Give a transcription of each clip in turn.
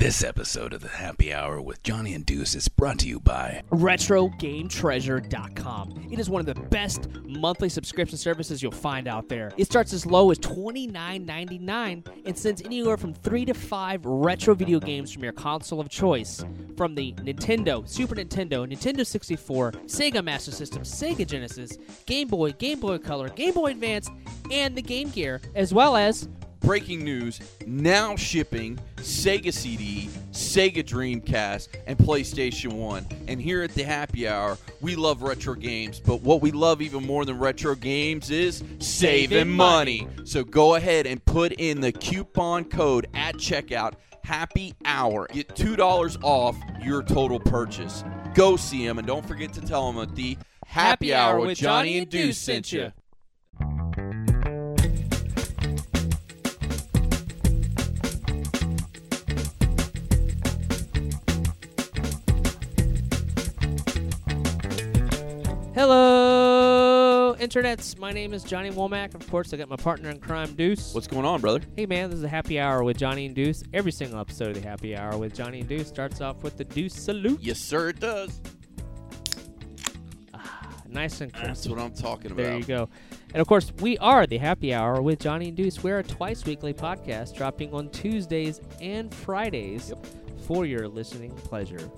This episode of the Happy Hour with Johnny and Deuce is brought to you by RetroGameTreasure.com. It is one of the best monthly subscription services you'll find out there. It starts as low as $29.99 and sends anywhere from three to five retro video games from your console of choice. From the Nintendo, Super Nintendo, Nintendo 64, Sega Master System, Sega Genesis, Game Boy, Game Boy Color, Game Boy Advance, and the Game Gear, as well as breaking news now shipping Sega CD, Sega Dreamcast, and PlayStation 1. And here at the happy hour, we love retro games, but what we love even more than retro games is saving, money. So go ahead and put in the coupon code at checkout. Happy hour. Get $2 off your total purchase. Go see them and don't forget to tell them that the Happy, Hour with Johnny and Deuce sent you. Hello, internets. My name is Johnny Womack. Of course, I got my partner in crime, Deuce. What's going on, brother? Hey, man, this is the Happy Hour with Johnny and Deuce. Every single episode of the Happy Hour with Johnny and Deuce starts off with the Deuce salute. Yes, sir, it does. Ah, nice and crisp. That's what I'm talking about. There you go. And of course, we are the Happy Hour with Johnny and Deuce. We're a twice weekly podcast dropping on Tuesdays and Fridays for your listening pleasure.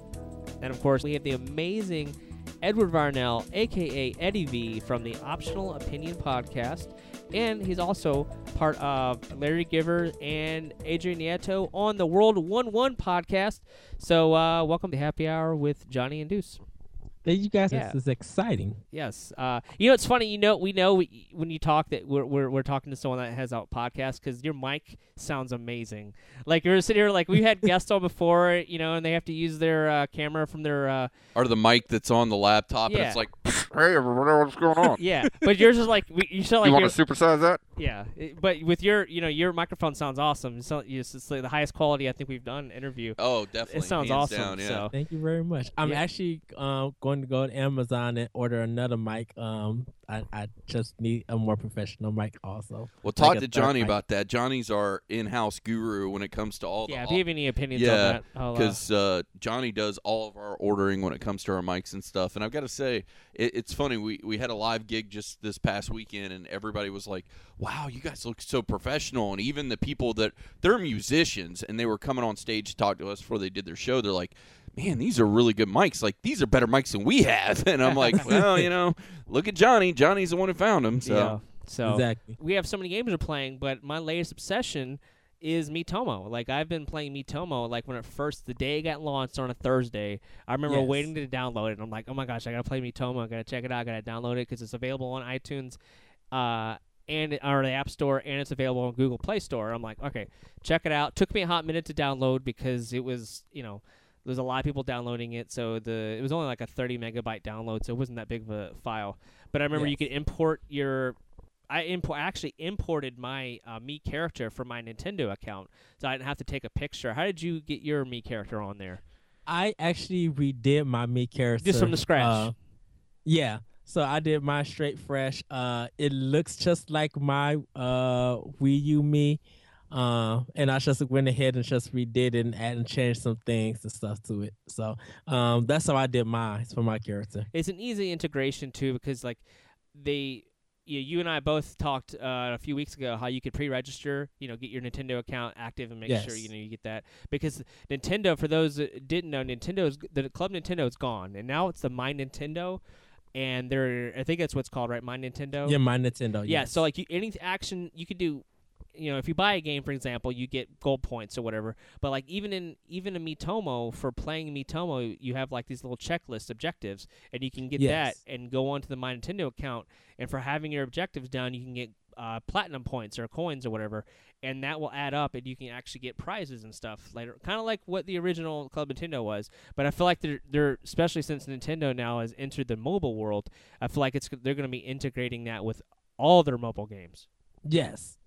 And of course, we have the amazing Edward Varnell, aka Eddie V, from the Optional Opinion podcast. And he's also part of Larry Giver and Adrian Nieto on the World 1 1 podcast. So, uh, welcome to Happy Hour with Johnny and Deuce. Hey, you guys, Yeah. this is exciting. Yes. Uh, you know, it's funny. You know, we know we, when you talk that we're, we're we're talking to someone that has a podcast because your mic sounds amazing. Like you're sitting here, like we had guests on before, you know, and they have to use their uh, camera from their uh, or the mic that's on the laptop, and Yeah. it's like, "Hey, everybody, what's going on? yeah. But yours is like we- you sound like you want you're, to supersize that?" yeah. It- but with your you know your microphone sounds awesome. It's, not- it's, it's like the highest quality I think we've done interview. Oh, definitely. It sounds Hands awesome. Down, yeah. So Thank you very much. I'm Yeah. actually uh, going to go to Amazon and order another mic. Um, I, I just need a more professional mic also. Well, talk Like to Johnny mic. about that. Johnny's our in-house guru when it comes to all the. yeah, if you have any opinions yeah, on that, I'll, uh, because uh, Johnny does all of our ordering when it comes to our mics and stuff. And I've got to say, it, it's funny. We we had a live gig just this past weekend, and everybody was like, "Wow, you guys look so professional." And even the people that they're musicians, and they were coming on stage to talk to us before they did their show. They're like, "Man, these are really good mics. Like these are better mics than we have." And I'm like, "Well, you know, look at Johnny. Johnny's the one who found them." So. So Exactly. we have so many games we're playing, but my latest obsession is Miitomo. Like I've been playing Miitomo like when it first the day it got launched on a Thursday. I remember Yes. waiting to download it. and I'm like, oh my gosh, I gotta play Miitomo. I gotta check it out. I gotta download it because it's available on iTunes, uh, and or the App Store, and it's available on Google Play Store. I'm like, okay, check it out. Took me a hot minute to download because it was you know. There's a lot of people downloading it, so the it was only like a 30 megabyte download, so it wasn't that big of a file. But I remember you could import your I import I actually imported my uh, Mii character from my Nintendo account, so I didn't have to take a picture. How did you get your Mii character on there? I actually redid my Mii character Just from the scratch. uh, yeah. So I did mine straight fresh. Uh, it looks just like my uh Wii U Mii. Uh, and I just went ahead and just redid it and add and changed some things and stuff to it. So um, that's how I did mine for my character. It's an easy integration too because like they. You, you and I both talked uh, a few weeks ago how you could pre-register, you know, get your Nintendo account active and make sure you know you get that because Nintendo. For those that didn't know, Nintendo's the Club Nintendo is gone, and now it's the My Nintendo, and they're I think that's what's called right, My Nintendo. Yeah, my Nintendo. Yeah, yes. so like you, any action you could do, you know, if you buy a game, for example, you get gold points or whatever. But like even in even in Miitomo, for playing Miitomo, you have like these little checklist objectives, and you can get Yes. that and go onto the My Nintendo account. And for having your objectives down, you can get uh, platinum points or coins or whatever, and that will add up, and you can actually get prizes and stuff later. Kind of like what the original Club Nintendo was. But I feel like they're they're especially since Nintendo now has entered the mobile world. I feel like it's they're going to be integrating that with all their mobile games. Yes.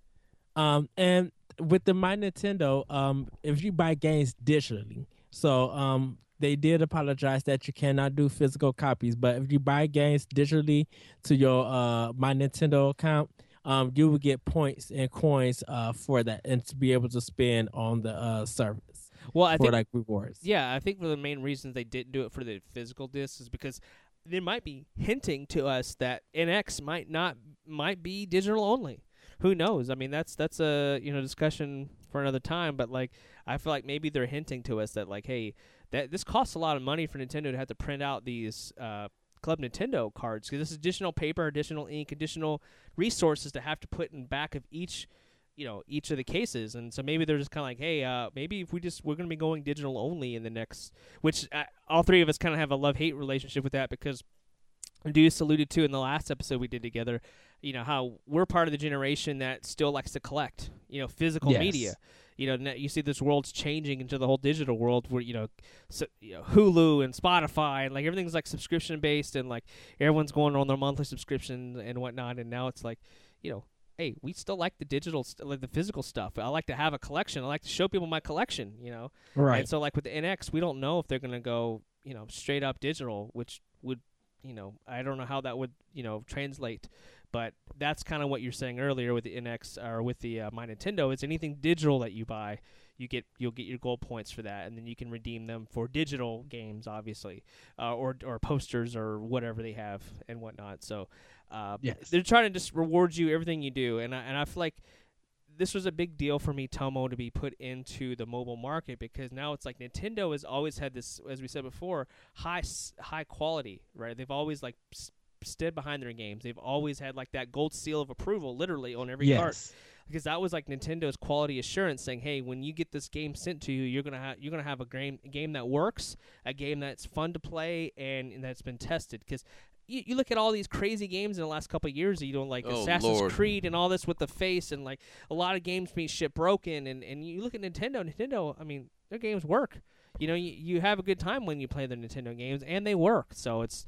Um, and with the My Nintendo, um, if you buy games digitally, so um, they did apologize that you cannot do physical copies, but if you buy games digitally to your uh My Nintendo account, um, you will get points and coins uh for that, and to be able to spend on the uh service. Well, I for think like rewards. Yeah, I think one of the main reasons they didn't do it for the physical disc is because they might be hinting to us that NX might not might be digital only. Who knows? I mean, that's that's a you know discussion for another time. But like, I feel like maybe they're hinting to us that like, hey, that this costs a lot of money for Nintendo to have to print out these uh, Club Nintendo cards because this is additional paper, additional ink, additional resources to have to put in back of each you know each of the cases and so maybe they're just kind of like hey uh, maybe if we just we're going to be going digital only in the next which uh, all three of us kind of have a love hate relationship with that because Deuce alluded to in the last episode we did together, you know how we're part of the generation that still likes to collect, you know, physical Yes. media. You know, you see this world's changing into the whole digital world where you know, so, you know, Hulu and Spotify and like everything's like subscription based and like everyone's going on their monthly subscription and whatnot. And now it's like, you know, hey, we still like the digital, st- like the physical stuff. I like to have a collection. I like to show people my collection. You know, Right. and so, like with the NX, we don't know if they're going to go, you know, straight up digital, which would, you know, I don't know how that would, you know, translate. But that's kind of what you're saying earlier with the NX or with the uh, My Nintendo. Is anything digital that you buy, you get you'll get your gold points for that, and then you can redeem them for digital games, obviously, uh, or or posters or whatever they have and whatnot. So, uh, Yes. they're trying to just reward you everything you do, and I, and I feel like this was a big deal for Miitomo, to be put into the mobile market because now it's like Nintendo has always had this, as we said before, high high quality, right? They've always like stood behind their games. They've always had like that gold seal of approval, literally on every cart because that was like Nintendo's quality assurance saying, "Hey, when you get this game sent to you, you're gonna have you're gonna have a game a game that works, a game that's fun to play, and, and that's been tested." Because you, you look at all these crazy games in the last couple of years, you know, like Oh, Assassin's Lord. Creed and all this with the face, and like a lot of games being shit broken, and and you look at Nintendo, Nintendo, I mean, their games work. You know, you, you have a good time when you play the Nintendo games, and they work. So it's,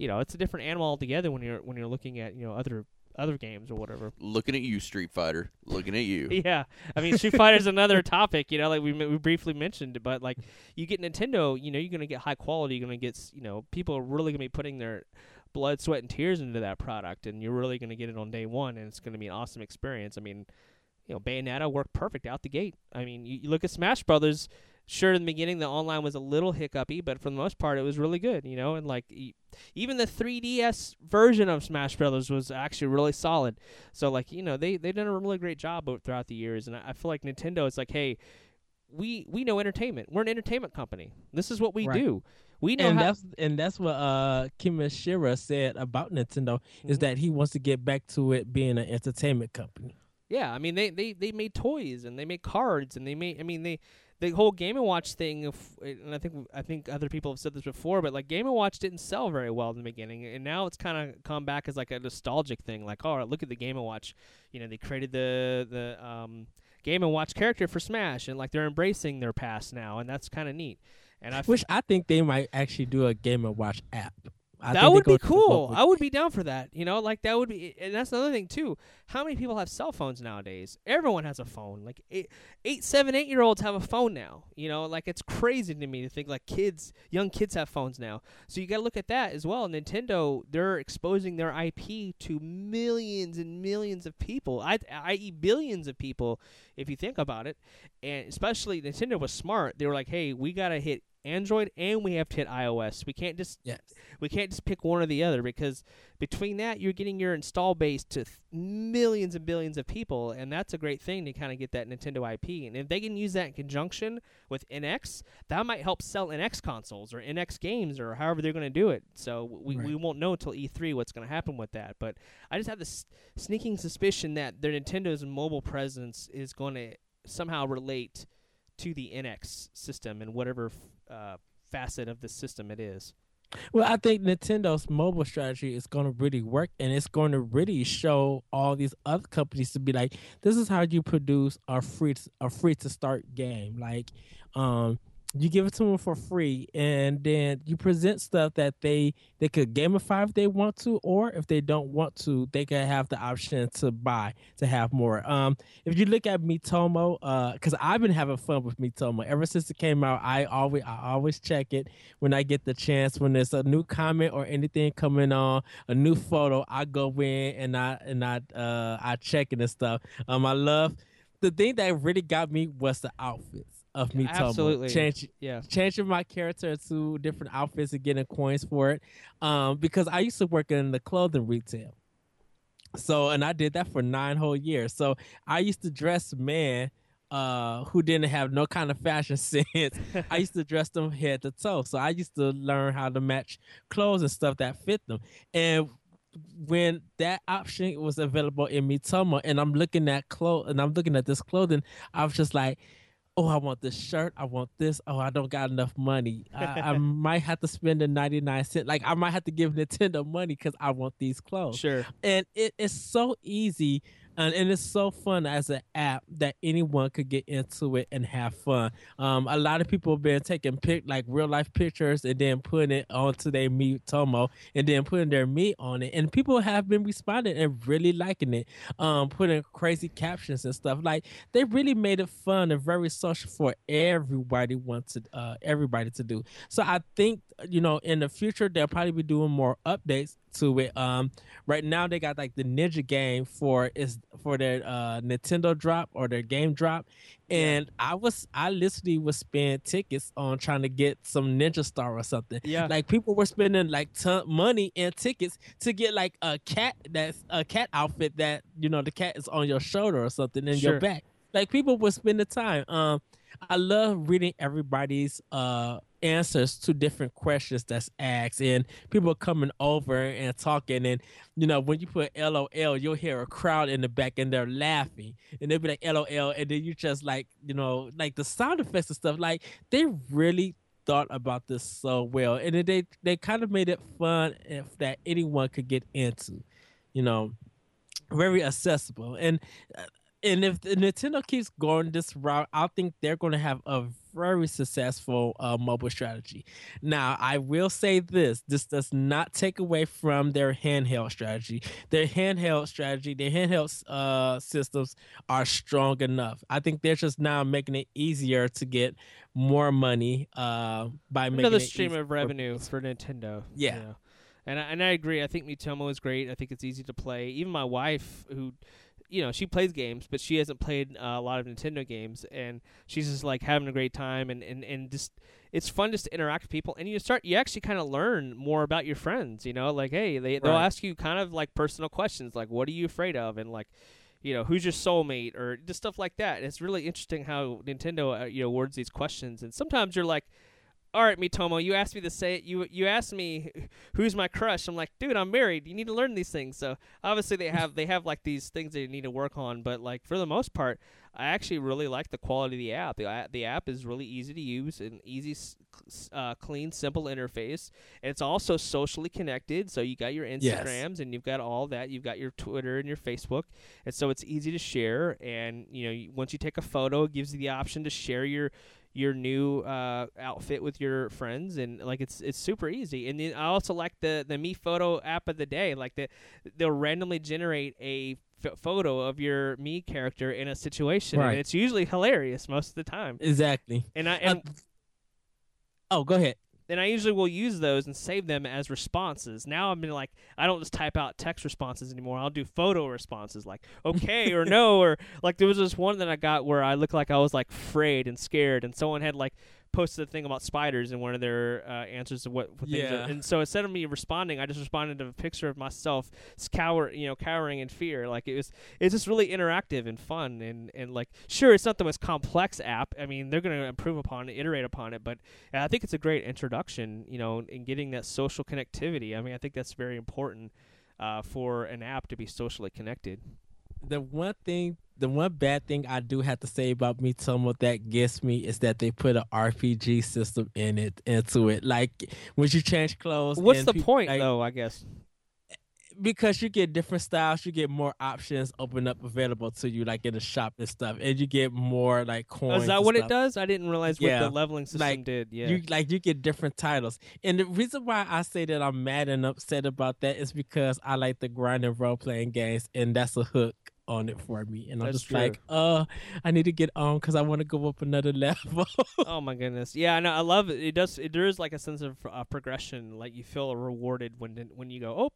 you know, it's a different animal altogether when you're when you're looking at you know other other games or whatever. Looking at you, Street Fighter. Looking at you. Yeah, I mean, Street Fighter's another topic, you know, like we we briefly mentioned, but like you get Nintendo, you know, you're gonna get high quality, you're gonna get, s- you know, people are really gonna be putting their blood, sweat, and tears into that product, and you're really gonna get it on day one, and it's gonna be an awesome experience. I mean, you know, Bayonetta worked perfect out the gate. I mean, you, you look at Smash Brothers. Sure, in the beginning, the online was a little hiccupy, but for the most part, it was really good, you know. And like, e- even the 3DS version of Smash Brothers was actually really solid. So like you know they they done a really great job throughout the years, and I, I feel like Nintendo is like, hey, we we know entertainment. We're an entertainment company. This is what we Right. do. We know and how. that's and that's what uh Kimishima said about Nintendo is Mhm. that he wants to get back to it being an entertainment company. Yeah, I mean they, they they made toys and they made cards and they made I mean they the whole Game and Watch thing of, and I think I think other people have said this before, but like Game and Watch didn't sell very well in the beginning, and now it's kind of come back as like a nostalgic thing. Like, oh, look at the Game and Watch. You know, they created the the um, Game and Watch character for Smash, and like they're embracing their past now, and that's kind of neat. And I f- Which I think they might actually do a Game and Watch app. I that would be cool. I would be down for that. You know, like that would be, and that's another thing too. How many people have cell phones nowadays? Everyone has a phone. Like eight, eight, seven, eight year olds have a phone now. You know, like it's crazy to me to think like kids, young kids have phones now. So you got to look at that as well. Nintendo, they're exposing their IP to millions and millions of people, I, i.e., billions of people, if you think about it. And especially Nintendo was smart. They were like, hey, we got to hit Android and we have to hit iOS. We can't just Yes. we can't just pick one or the other because between that you're getting your install base to th- millions and billions of people and that's a great thing to kind of get that Nintendo IP and if they can use that in conjunction with NX that might help sell NX consoles or NX games or however they're going to do it so we, we won't know until E3 what's going to happen with that but I just have this sneaking suspicion that their Nintendo's mobile presence is going to somehow relate to the NX system and whatever uh, facet of the system it is Well, I think Nintendo's mobile strategy is going to really work, and it's going to really show all these other companies to be like, "This is how you produce a free a free to start game." Like, um, you give it to them for free, and then you present stuff that they they could gamify if they want to, or if they don't want to, they can have the option to buy to have more. Um, if you look at Miitomo, uh, because I've been having fun with Miitomo ever since it came out. I always I always check it when I get the chance. When there's a new comment or anything coming on, a new photo, I go in and I and I uh I check it and stuff. Um, I love the thing that really got me was the outfits. Of me Absolutely. Change Yeah. changing my character to different outfits and getting coins for it. Um, because I used to work in the clothing retail. So and I did that for nine whole years. So I used to dress men uh who didn't have no kind of fashion sense. I used to dress them head to toe. So I used to learn how to match clothes and stuff that fit them. And when that option was available in Miitomo and I'm looking at clothes and I'm looking at this clothing, I was just like, oh, I want this shirt. I want this. Oh, I don't got enough money. I, I might have to spend the 99 cent. Like I might have to give Nintendo money because I want these clothes. Sure. And it is so easy and, and it's so fun as an app that anyone could get into it and have fun. Um, a lot of people have been taking pic like real life pictures and then putting it onto their Miitomo and then putting their meat on it, and people have been responding and really liking it. Um, putting crazy captions and stuff like they really made it fun and very social for everybody wants to uh, everybody to do. So I think you know in the future they'll probably be doing more updates to it. Um, right now they got like the Ninja game for is for their uh Nintendo drop or their game drop, and I was I literally was spending tickets on trying to get some Ninja Star or something. Yeah. like people were spending like ton money and tickets to get like a cat that's a cat outfit that you know the cat is on your shoulder or something in Sure. your back. Like people would spend the time. Um, I love reading everybody's uh answers to different questions that's asked and people are coming over and talking and you know when you put lol you'll hear a crowd in the back and they're laughing and they'll be like lol and then you just like you know like the sound effects and stuff like they really thought about this so well and they they kind of made it fun if that anyone could get into you know very accessible and uh, and if Nintendo keeps going this route, I think they're going to have a very successful uh, mobile strategy. Now, I will say this: this does not take away from their handheld strategy. Their handheld strategy, their handheld uh, systems are strong enough. I think they're just now making it easier to get more money uh, by making Another stream of revenue for Nintendo. Yeah. you know. And I, and I agree. I think Miitomo is great. I think it's easy to play. Even my wife, who, you know, she plays games, but she hasn't played uh, a lot of Nintendo games, and she's just like having a great time, and, and, and just it's fun just to interact with people, and you start you actually kind of learn more about your friends. You know, like hey, they they'll ask you kind of like personal questions, like what are you afraid of, and like. You know who's your soulmate, or just stuff like that. And it's really interesting how Nintendo, uh, you know, words these questions. And sometimes you're like, all right, Miitomo, you asked me to say it. you you asked me who's my crush. I'm like, dude, I'm married. You need to learn these things. So obviously they have they have like these things that you need to work on, but like for the most part, I actually really like the quality of the app. The, the app is really easy to use and easy, uh, clean, simple interface. And it's also socially connected. So you got your Yes. Instagrams and you've got all that. You've got your Twitter and your Facebook, and so it's easy to share. And you know, once you take a photo, it gives you the option to share your your new uh, outfit with your friends and like it's it's super easy and then i also like the the me photo app of the day like the they'll randomly generate a f- photo of your Mii character in a situation Right. and it's usually hilarious most of the time exactly. and i Uh, and, oh, go ahead. And I usually will use those and save them as responses. Now I'm like I don't just type out text responses anymore. I'll do photo responses like okay or no or like there was this one that I got where I looked like I was like afraid and scared and someone had like posted a thing about spiders in one of their uh, answers to what, what things Yeah. are. And so instead of me responding, I just responded to a picture of myself cower, you know, cowering in fear. Like it was it's just really interactive and fun and and like sure it's not the most complex app. I mean, they're going to improve upon it, iterate upon it, but I think it's a great introduction, you know, in getting that social connectivity. I mean, I think that's very important uh, for an app to be socially connected. The one thing the one bad thing I do have to say about Miitomo that gets me is that they put an RPG system in it into it. Like when you change clothes. What's the people- point, like, though? I guess. Because you get different styles, you get more options open up available to you, like in the shop and stuff, and you get more like coins. is that what stuff. it does? I didn't realize what the leveling system Like, did. Yeah. You like you get different titles, and the reason why I say that I'm mad and upset about that is because I like the grind and role playing games, and that's a hook on it for me. And I'm That's just true. like, uh, I need to get on because I want to go up another level. oh my goodness. Yeah, I know. I love it. It does. It, there is like a sense of uh, progression. Like you feel rewarded when when you go, oh,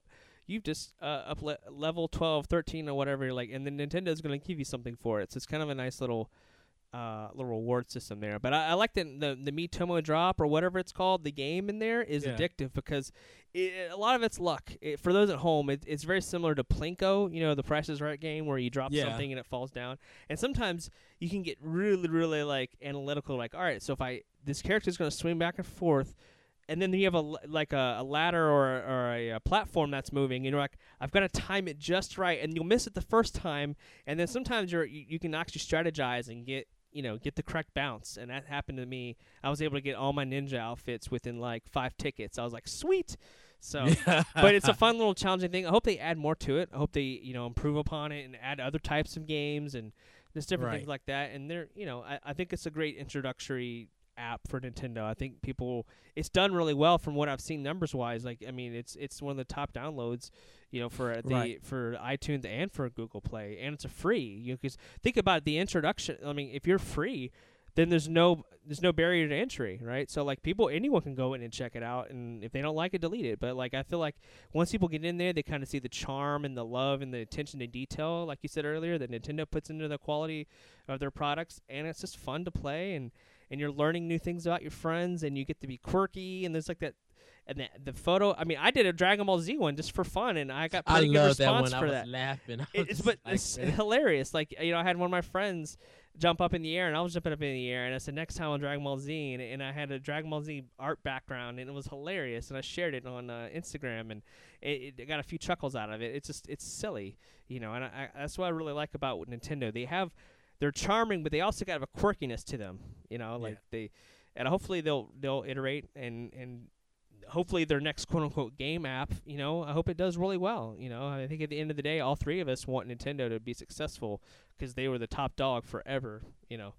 you've just uh, up le- level 12, 13 or whatever. you Like, and then Nintendo's going to give you something for it. So it's kind of a nice little uh, little reward system there. But I, I like the, the the Miitomo drop or whatever it's called. The game in there is Yeah. addictive because it, a lot of it's luck. It, for those at home, it, it's very similar to Plinko. You know, the Price is Right game where you drop Yeah. something and it falls down. And sometimes you can get really, really like analytical. Like, all right, so if I this character is going to swing back and forth. And then you have a like a, a ladder or or a, a platform that's moving, and you're like, I've got to time it just right, and you'll miss it the first time, and then sometimes you're you, you can actually strategize and get you know get the correct bounce. And that happened to me. I was able to get all my ninja outfits within like five tickets. I was like sweet! So but it's a fun little challenging thing. I hope they add more to it. I hope they you know improve upon it and add other types of games and just different things like that. And they're you know I, I think it's a great introductory app for nintendo. I think people it's done really well from what i've seen numbers wise like i mean it's it's one of the top downloads you know for the Right. for itunes and for google play and it's a free you because think about the introduction i mean if you're free then there's no there's no barrier to entry right? So like people anyone can go in and check it out and if they don't like it delete it. But like i feel like once people get in there they kind of see the charm and the love and the attention to detail like you said earlier that nintendo puts into the quality of their products and it's just fun to play and and you're learning new things about your friends and you get to be quirky and there's like that and the, the photo i mean i did a dragon ball z one just for fun and i got I pretty good love that response. I for was that laughing. I it's but like, it's man. hilarious. Like you know, I had one of my friends jump up in the air, and I was jumping up in the air, and I said, "Next time on Dragon Ball Z," and, and I had a Dragon Ball Z art background, and it was hilarious, and I shared it on uh, Instagram, and it, it got a few chuckles out of it. It's just it's silly, you know, and I, I, that's what I really like about Nintendo. They have they're charming, but they also got a quirkiness to them, you know, like they, and hopefully they'll they'll iterate and and hopefully their next quote unquote game app, you know, I hope it does really well. You know, I think at the end of the day, all three of us want Nintendo to be successful because they were the top dog forever. You know,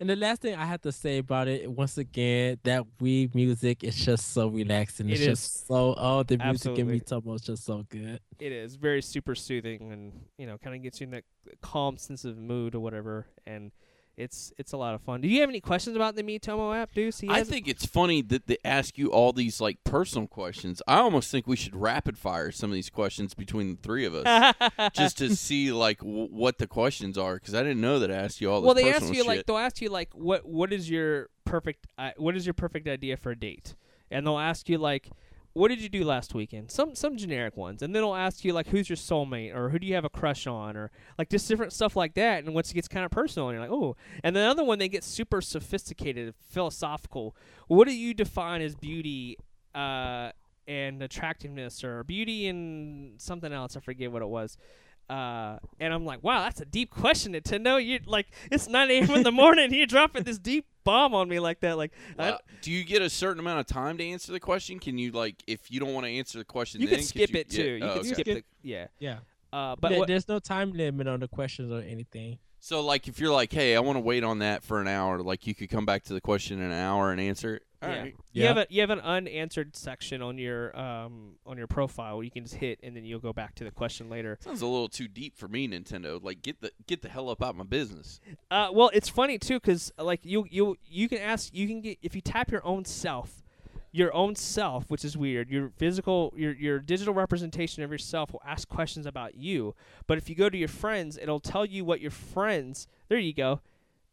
And the last thing I have to say about it, once again, that Wii music is just so relaxing. It It's is. just so oh, the music in. Miitomo is just so good. it is very super soothing and you know, kind of gets you in that calm sense of mood or whatever. And it's it's a lot of fun. Do you have any questions about the Miitomo app, Deuce? I think it's funny that they ask you all these like personal questions. I almost think we should rapid fire some of these questions between the three of us, just to see like w- what the questions are. Because I didn't know that I asked you all well, they ask you like they'll ask you like what what is your perfect uh, what is your perfect idea for a date, and they'll ask you like what did you do last weekend? Some some generic ones, and then they'll ask you like who's your soulmate or who do you have a crush on or like just different stuff like that. And once it gets kind of personal, and you're like oh, and the other one they get super sophisticated, philosophical. What do you define as beauty? Uh, and attractiveness or beauty and something else. I forget what it was. Uh, and I'm like, wow, that's a deep question, Nintendo. You like, it's 9 a.m. in the morning. You're dropping this deep bomb on me like that. Like, Wow. do you get a certain amount of time to answer the question? Can you like if you don't want to answer the question, you then, can skip you- it too. yeah, You oh, can okay. skip Skip. the yeah. Yeah. Uh, but There- what, there's no time limit on the questions or anything. So like if you're like, hey, I want to wait on that for an hour, like you could come back to the question in an hour and answer it. All yeah. right. You Yeah. have a you have an unanswered section on your um on your profile you can just hit and then you'll go back to the question later. Sounds a little too deep for me, Nintendo. Like get the get the hell up out of my business. Uh, well, it's funny too because like you you you can ask you can get if you tap your own self, your own self, which is weird. Your physical your your digital representation of yourself will ask questions about you. But if you go to your friends, it'll tell you what your friends. There you go.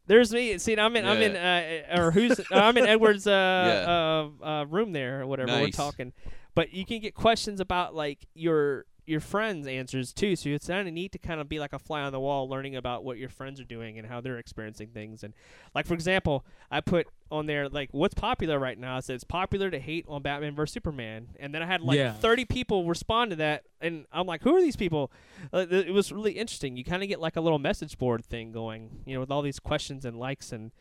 There's me. See, I'm in. I'm in. Uh, or who's? I'm in Edward's uh, uh, uh, room there or whatever. We're talking. But you can get questions about like your your friends' answers too. So it's kind of neat to kind of be like a fly on the wall, learning about what your friends are doing and how they're experiencing things. And like for example, I put on there like what's popular right now. I said it's popular to hate on Batman vs Superman, and then I had like Yeah. 30 people respond to that, and I'm like, who are these people? Uh, th- it was really interesting. You kind of get like a little message board thing going, you know, with all these questions and likes and.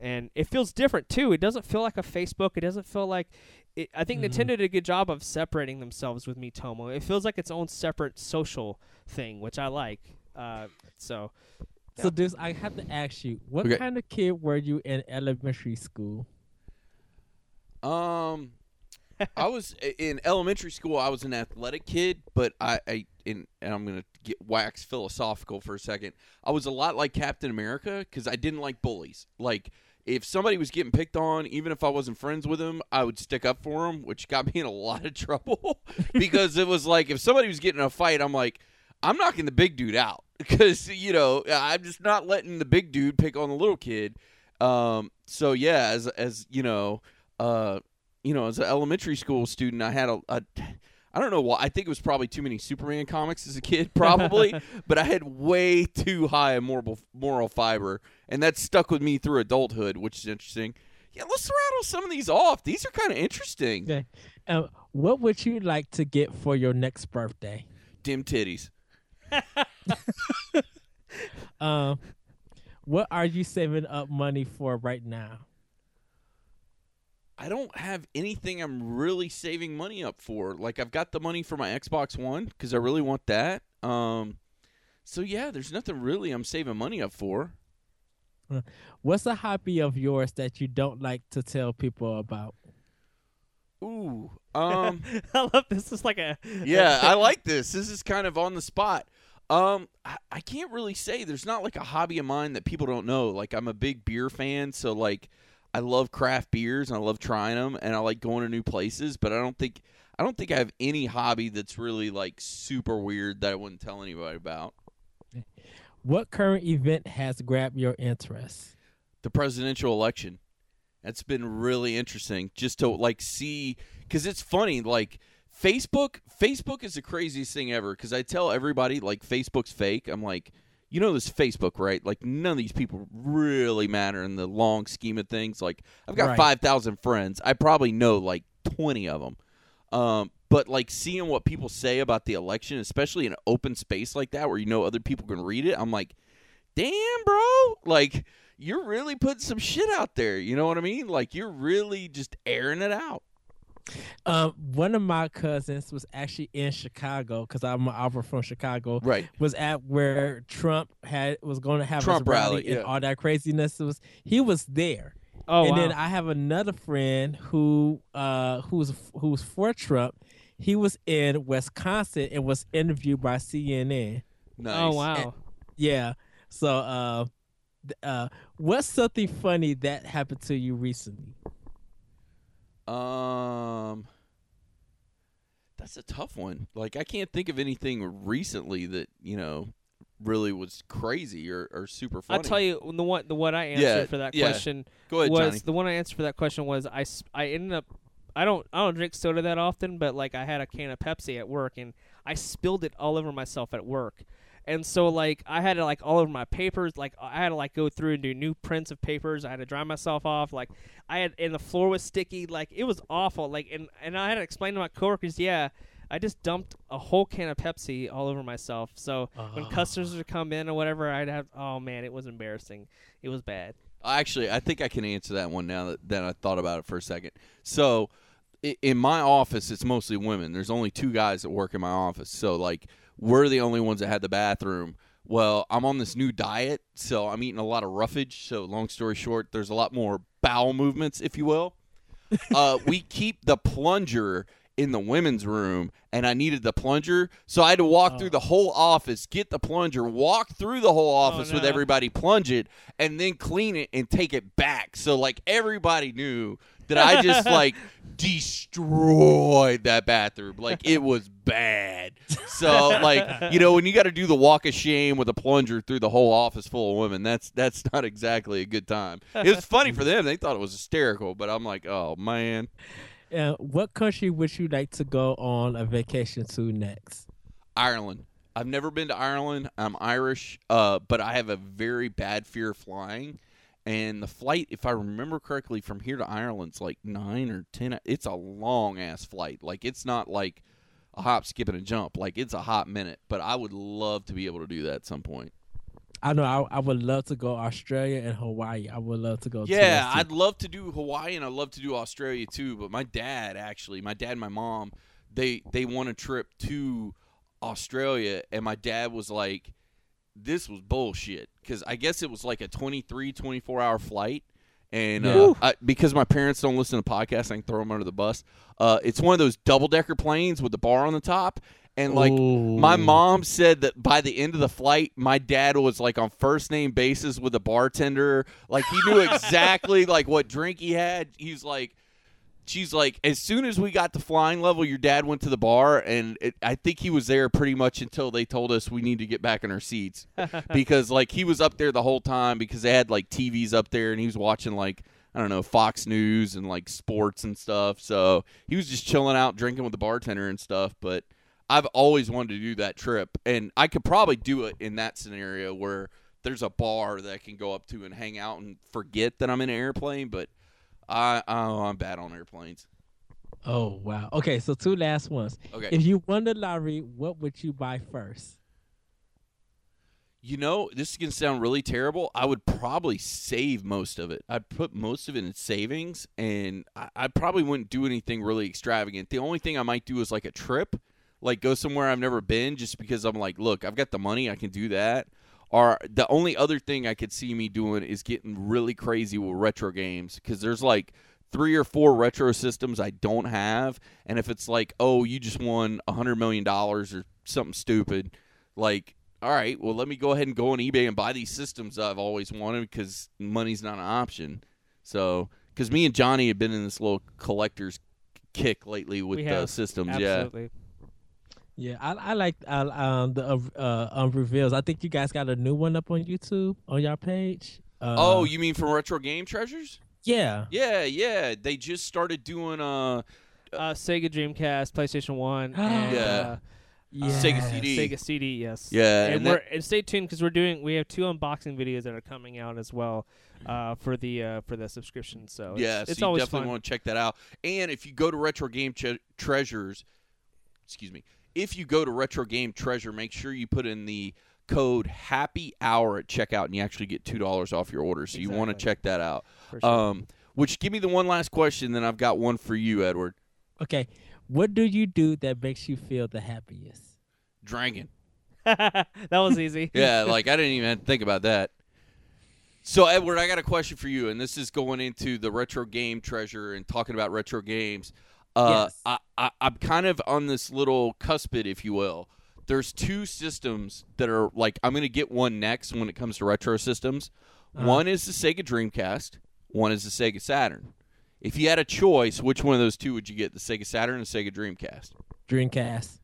And it feels different too. It doesn't feel like a Facebook. It doesn't feel like. It, I think Mhm. Nintendo did a good job of separating themselves with Miitomo. It feels like its own separate social thing, which I like. Uh, so So, this I have to ask you, what Okay. kind of kid were you in elementary school? Um, I was in elementary school. I was an athletic kid, but I, I in and I'm gonna get wax philosophical for a second. I was a lot like Captain America because I didn't like bullies. Like if somebody was getting picked on, even if I wasn't friends with them, I would stick up for them, which got me in a lot of trouble because it was like if somebody was getting in a fight, I'm like, I'm knocking the big dude out. because you know I'm just not letting the big dude pick on the little kid. Um, so yeah, as as you know, uh, you know, as an elementary school student, I had a, a I don't know why. I think it was probably too many Superman comics as a kid, probably. but I had way too high a moral moral fiber, and that stuck with me through adulthood, which is interesting. Yeah, let's rattle some of these off. These are kind of interesting. Okay. Uh, what would you like to get for your next birthday? Dim titties. Um, what are you saving up money for right now? I don't have anything I'm really saving money up for. Like I've got the money for my Xbox One because I really want that. Um, so yeah, there's nothing really I'm saving money up for. What's a hobby of yours that you don't like to tell people about? Ooh, um, I love this. Is like a yeah, I like this. This is kind of on the spot. Um, I, I can't really say. There's not like a hobby of mine that people don't know. Like I'm a big beer fan, so like I love craft beers and I love trying them and I like going to new places. But I don't think I don't think I have any hobby that's really like super weird that I wouldn't tell anybody about. What current event has grabbed your interest? the presidential election. That's been really interesting just to like see cuz it's funny like Facebook Facebook is the craziest thing ever cuz I tell everybody like Facebook's fake. I'm like you know this Facebook, right? Like none of these people really matter in the long scheme of things. Like I've got Right. 5,000 friends. I probably know like 20 of them. Um but like seeing what people say about the election, especially in an open space like that where you know other people can read it, I'm like, damn, bro, like you're really putting some shit out there. You know what I mean? Like you're really just airing it out. Um, one of my cousins was actually in Chicago because I'm I'm from Chicago. Right. Was at where Trump had was going to have Trump his rally, rally, yeah. and all that craziness. It was he was there. Oh and wow. then I have another friend who uh who's who's for Trump. He was in Wisconsin and was interviewed by CNN. Nice. oh wow. Yeah. So uh uh what's something funny that happened to you recently? Um That's a tough one. Like I can't think of anything recently that, you know, really was crazy or, or super funny. I'll tell you the one the one I answered Yeah, for that yeah. question ahead, was Johnny. the one I answered for that question was I, I ended up I don't I don't drink soda that often, but like I had a can of Pepsi at work and I spilled it all over myself at work. And so like I had to like all over my papers, like I had to like go through and do new prints of papers. I had to dry myself off. Like I had and the floor was sticky. Like it was awful. Like and and I had to explain to my coworkers, yeah, I just dumped a whole can of Pepsi all over myself. So when Oh. customers would come in or whatever, I'd have oh man, it was embarrassing. It was bad. Actually, I think I can answer that one now that, that I thought about it for a second. So, in my office, it's mostly women. There's only two guys that work in my office. So, like, we're the only ones that had the bathroom. Well, I'm on this new diet, so I'm eating a lot of roughage. So, long story short, there's a lot more bowel movements, if you will. uh, we keep the plunger in the women's room, and I needed the plunger, so I had to walk Oh. through the whole office, get the plunger, walk through the whole office with no. everybody, plunge it, and then clean it and take it back. So like everybody knew that I just like destroyed that bathroom. Like it was bad. So like you know when you got to do the walk of shame with a plunger through the whole office full of women, that's that's not exactly a good time. It was funny for them; they thought it was hysterical, but I'm like, oh man. Uh, what country would you like to go on a vacation to next? Ireland. I've never been to Ireland. I'm Irish, uh, but I have a very bad fear of flying. And the flight, if I remember correctly, from here to Ireland's like nine or ten. It's a long ass flight. Like it's not like a hop, skip, and a jump. Like it's a hot minute. But I would love to be able to do that at some point. I know I, I would love to go Australia and Hawaii. I would love to go. Yeah. I'd love to do Hawaii and I'd love to do Australia too. But my dad actually, my dad and my mom, they they won a trip to Australia, and my dad was like, "This was bullshit," because I guess it was like a 23, 24 hour flight. And Yeah. uh, I, because my parents don't listen to podcasts, I can throw them under the bus. Uh, it's one of those double decker planes with the bar on the top, and like my mom said that by the end of the flight, my dad was like on first name basis with the bartender. Like he knew exactly like what drink he had. He's like, she's like, as soon as we got to flying level, your dad went to the bar, and it, I think he was there pretty much until they told us we need to get back in our seats because like he was up there the whole time because they had like TVs up there, and he was watching like. I don't know Fox News and like sports and stuff. So he was just chilling out, drinking with the bartender and stuff. But I've always wanted to do that trip, and I could probably do it in that scenario where there's a bar that I can go up to and hang out and forget that I'm in an airplane. But I, oh, I'm bad on airplanes. Oh wow. Okay, so two last ones. Okay, If you won the lottery, what would you buy first? you know this is gonna sound really terrible. I would probably save most of it. I'd put most of it in savings, and I, I probably wouldn't do anything really extravagant. The only thing I might do is like a trip, like go somewhere I've never been, just because I'm like, look, I've got the money, I can do that. Or the only other thing I could see me doing is getting really crazy with retro games because there's like three or four retro systems I don't have, and if it's like, oh, you just won a hundred million dollars or something stupid, like, all right, well, let me go ahead and go on eBay and buy these systems I've always wanted because money's not an option. So, because me and Johnny have been in this little collector's kick lately with We the have, systems. Absolutely. Yeah, I I like uh, um the uh, uh, um reveals. I think you guys got a new one up on YouTube on your page. Uh, oh, you mean from Retro Game Treasures? yeah. Yeah, yeah. They just started doing uh Uh, Sega Dreamcast, PlayStation One, and Yeah. uh, Yeah. Sega CD. Sega CD. Yes. Yeah, and, and we're that- and stay tuned because we're doing we have two unboxing videos that are coming out as well uh, for the uh, for the subscription. So it's, yeah, it's so you definitely fun. want to check that out. And if you go to Retro Game Tre- Treasures, excuse me, if you go to Retro Game Treasure, make sure you put in the code Happy Hour at checkout, and you actually get two dollars off your order. So you want to check that out. sure. Um, which give me the one last question, then I've got one for you, Edward. Okay. What do you do that makes you feel the happiest? Drinking. that was easy. Yeah, like I didn't even think about that. So Edward, I got a question for you, and this is going into the retro game treasure and talking about retro games. Uh, Yes. I, I, I'm kind of on this little cuspid, if you will. There's two systems that are like I'm going to get one next when it comes to retro systems. Uh-huh. One is the Sega Dreamcast. One is the Sega Saturn. If you had a choice, which one of those two would you get? The Sega Saturn or the Sega Dreamcast? Dreamcast.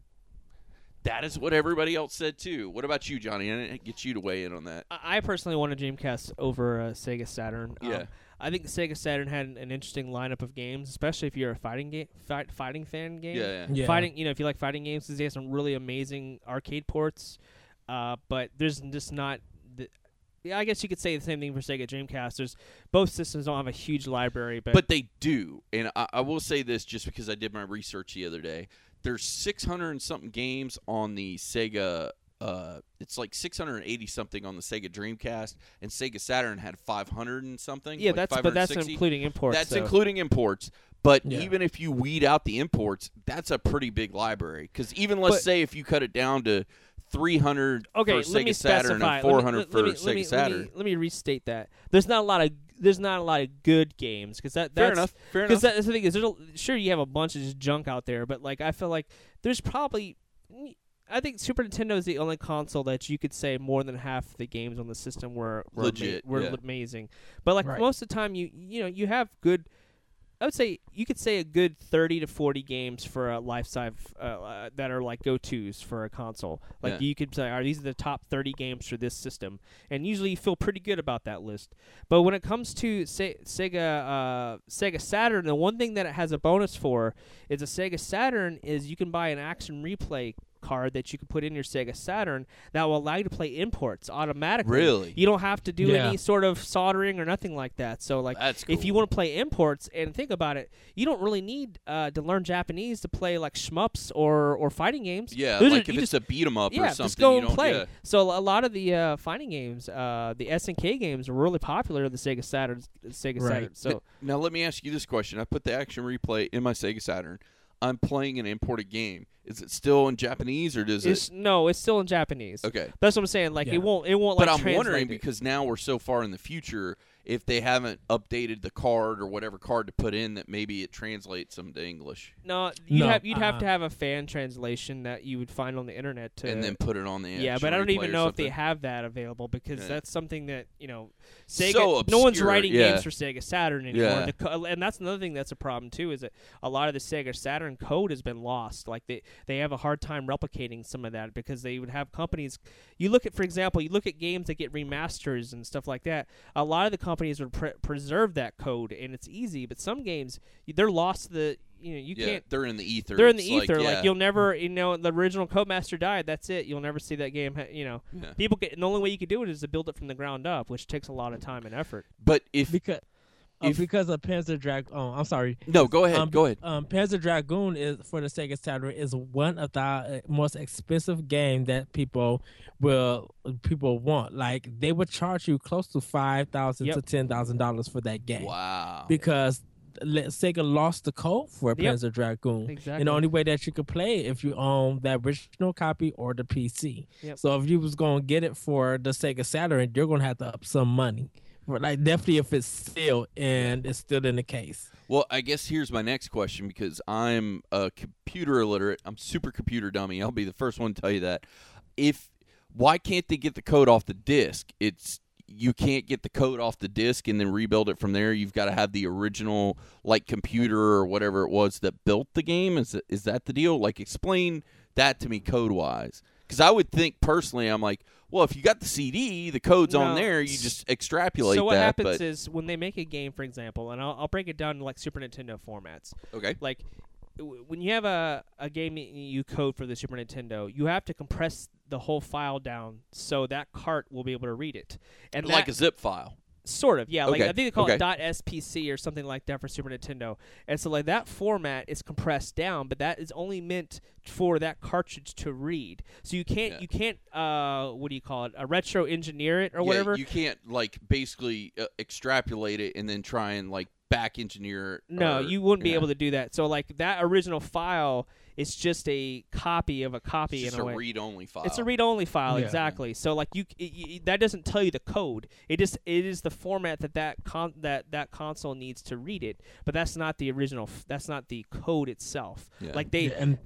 That is what everybody else said too. What about you, Johnny? I didn't get you to weigh in on that. I I personally want a Dreamcast over a Sega Saturn. Um, Yeah. I think the Sega Saturn had an, an interesting lineup of games, especially if you're a fighting game, fight, fighting fan game. Yeah, yeah. Yeah. Fighting, you know, if you like fighting games, they have some really amazing arcade ports. Uh, but there's just not. The, yeah, I guess you could say the same thing for Sega Dreamcast. There's both systems don't have a huge library, but, But they do, and I, I will say this just because I did my research the other day. There's 600 and something games on the Sega. Uh, it's like 680 something on the Sega Dreamcast, and Sega Saturn had 500 and something. yeah, like that's but that's including imports. That's so. including imports. But Yeah. even if you weed out the imports, that's a pretty big library. Because even let's But- say if you cut it down to 300 Okay, for let Sega me Saturn specify. and Let me- 400 let, for let me, Sega let me, Saturn. Let me, let me restate that. There's not a lot of there's not a lot of good games because that Fair that's enough. Fair enough. that's the thing is there's a, sure you have a bunch of just junk out there, but like I feel like there's probably I think Super Nintendo is the only console that you could say more than half the games on the system were were, ama- Legit, were yeah. amazing. But like Right. most of the time, you you know you have good. I would say you could say a good thirty to forty games for a life size uh, uh, that are like go tos for a console. Like Yeah. you could say, "Are these are the top thirty games for this system?" And usually you feel pretty good about that list. But when it comes to Se- Sega uh, Sega Saturn, the one thing that it has a bonus for is a Sega Saturn is you can buy an action replay card that you can put in your Sega Saturn that will allow you to play imports automatically. Really? You don't have to do Yeah. any sort of soldering or nothing like that. So like That's if you want to play imports and think about it, you don't really need uh, to learn Japanese to play like shmups or or fighting games. Yeah, Those are- like if it's just- a beat 'em up yeah, or something. just go you and don't, play. yeah. So a lot of the uh, fighting games, uh, the SNK games, are really popular in the Sega Saturn. Sega Right. Saturn. So Now let me ask you this question: I put the action replay in my Sega Saturn. I'm playing an imported game. Is it still in Japanese or does it's no, it's still in Japanese. Okay, That's what I'm saying. Like Yeah. it won't. It won't. but Like I'm wondering it. because now we're so far in the future. If they haven't updated the card or whatever card to put in that maybe it translates them to English No, you'd No, have you'd have uh-uh. to uh-huh. have a fan translation that you would find on the internet to and then put it on the yeah, but I don't even know if they have that available because Yeah. that's something that you know, Sega. So no one's writing yeah. games for Sega Saturn anymore. Yeah. The co- and that's another thing that's a problem too. Is that a lot of the Sega Saturn code has been lost. Like they they have a hard time replicating some of that because they would have companies. You look at, for example, you look at games that get remasters and stuff like that. A lot of the companies would pre- preserve that code, and it's easy. But some games they're lost. to The you know you yeah, can't they're in the ether. they're in the It's ether. Like, yeah, you'll never, you know, the original Codemaster died. That's it. You'll never see that game. You know, yeah. people get. And the only way you can do it is to build it from the ground up, which takes a lot of time and effort. But if because uh, If- because of Panzer Dragoon. Oh, I'm sorry. no, go ahead, um, go ahead. Um, Panzer Dragoon is for the Sega Saturn is one of the uh, most expensive game that people will people want. Like they would charge you close to five thousand Yep. to ten thousand dollars for that game Wow. because Sega lost the code for Yep. Panzer Dragoon. Exactly. And the only way that you could play it if you own the original copy or the PC. Yep. So if you was gonna get it for the Sega Saturn, you're gonna have to up some money. Like definitely if it's still and it's still in the case. Well, I guess here's my next question because I'm a computer illiterate. I'm super computer dummy. I'll be the first one to tell you that. If why can't they get the code off the disk? It's you can't get the code off the disk and then rebuild it from there. You've got to have the original like computer or whatever it was that built the game. Is is that the deal? Like explain that to me code wise. Because I would think personally, I'm like, well, if you got the CD, the code's on there. You just extrapolate so what that. happens but is when they make a game, for example, and I'll, I'll break it down to like Super Nintendo formats. okay, Like when you have a, a game you code for the Super Nintendo, you have to compress the whole file down so that cart will be able to read it. And like that, a zip file. Sort of, yeah. Like Okay, I think they call okay. it .spc or something like that for Super Nintendo. And so like that format is compressed down, but that is only meant for that cartridge to read. So you can't Yeah. you can't uh what do you call it? A retro engineer it or Yeah, whatever. You can't like basically uh, extrapolate it and then try and like back engineer. no, or- you wouldn't be able to do that. So like that original file is just a copy of a copy It's just in a, a way. read-only file. It's a read-only file, Yeah. exactly. So like you, it, it- that doesn't tell you the code. It just it is the format that that con- that that console needs to read it. But that's not the original. F- that's not the code itself. Yeah. Like they, Yeah, and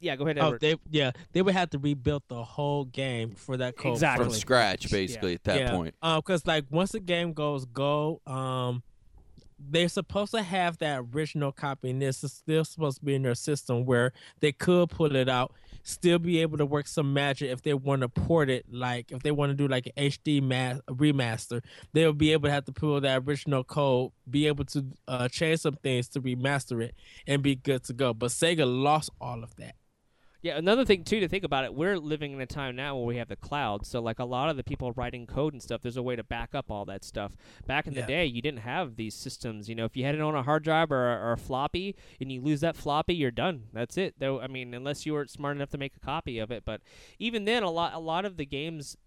yeah. Go ahead, oh, they yeah they would have to rebuild the whole game for that code Exactly. from scratch, basically at that yeah. point. Um, because like once the game goes go, um, they're supposed to have that original copy, and this is still supposed to be in their system where they could pull it out, still be able to work some magic if they want to port it. Like if they want to do like an HD ma- remaster, they'll be able to have to pull that original code, be able to uh, change some things to remaster it, and be good to go. But Sega lost all of that. Yeah, another thing too to think about it, we're living in a time now where we have the cloud. So like a lot of the people writing code and stuff, there's a way to back up all that stuff. Back in the day, you didn't have these systems. You know, if you had it on a hard drive or, or a floppy and you lose that floppy, you're done. That's it. Though I mean, unless you were smart enough to make a copy of it. But even then, a lot a lot of the games,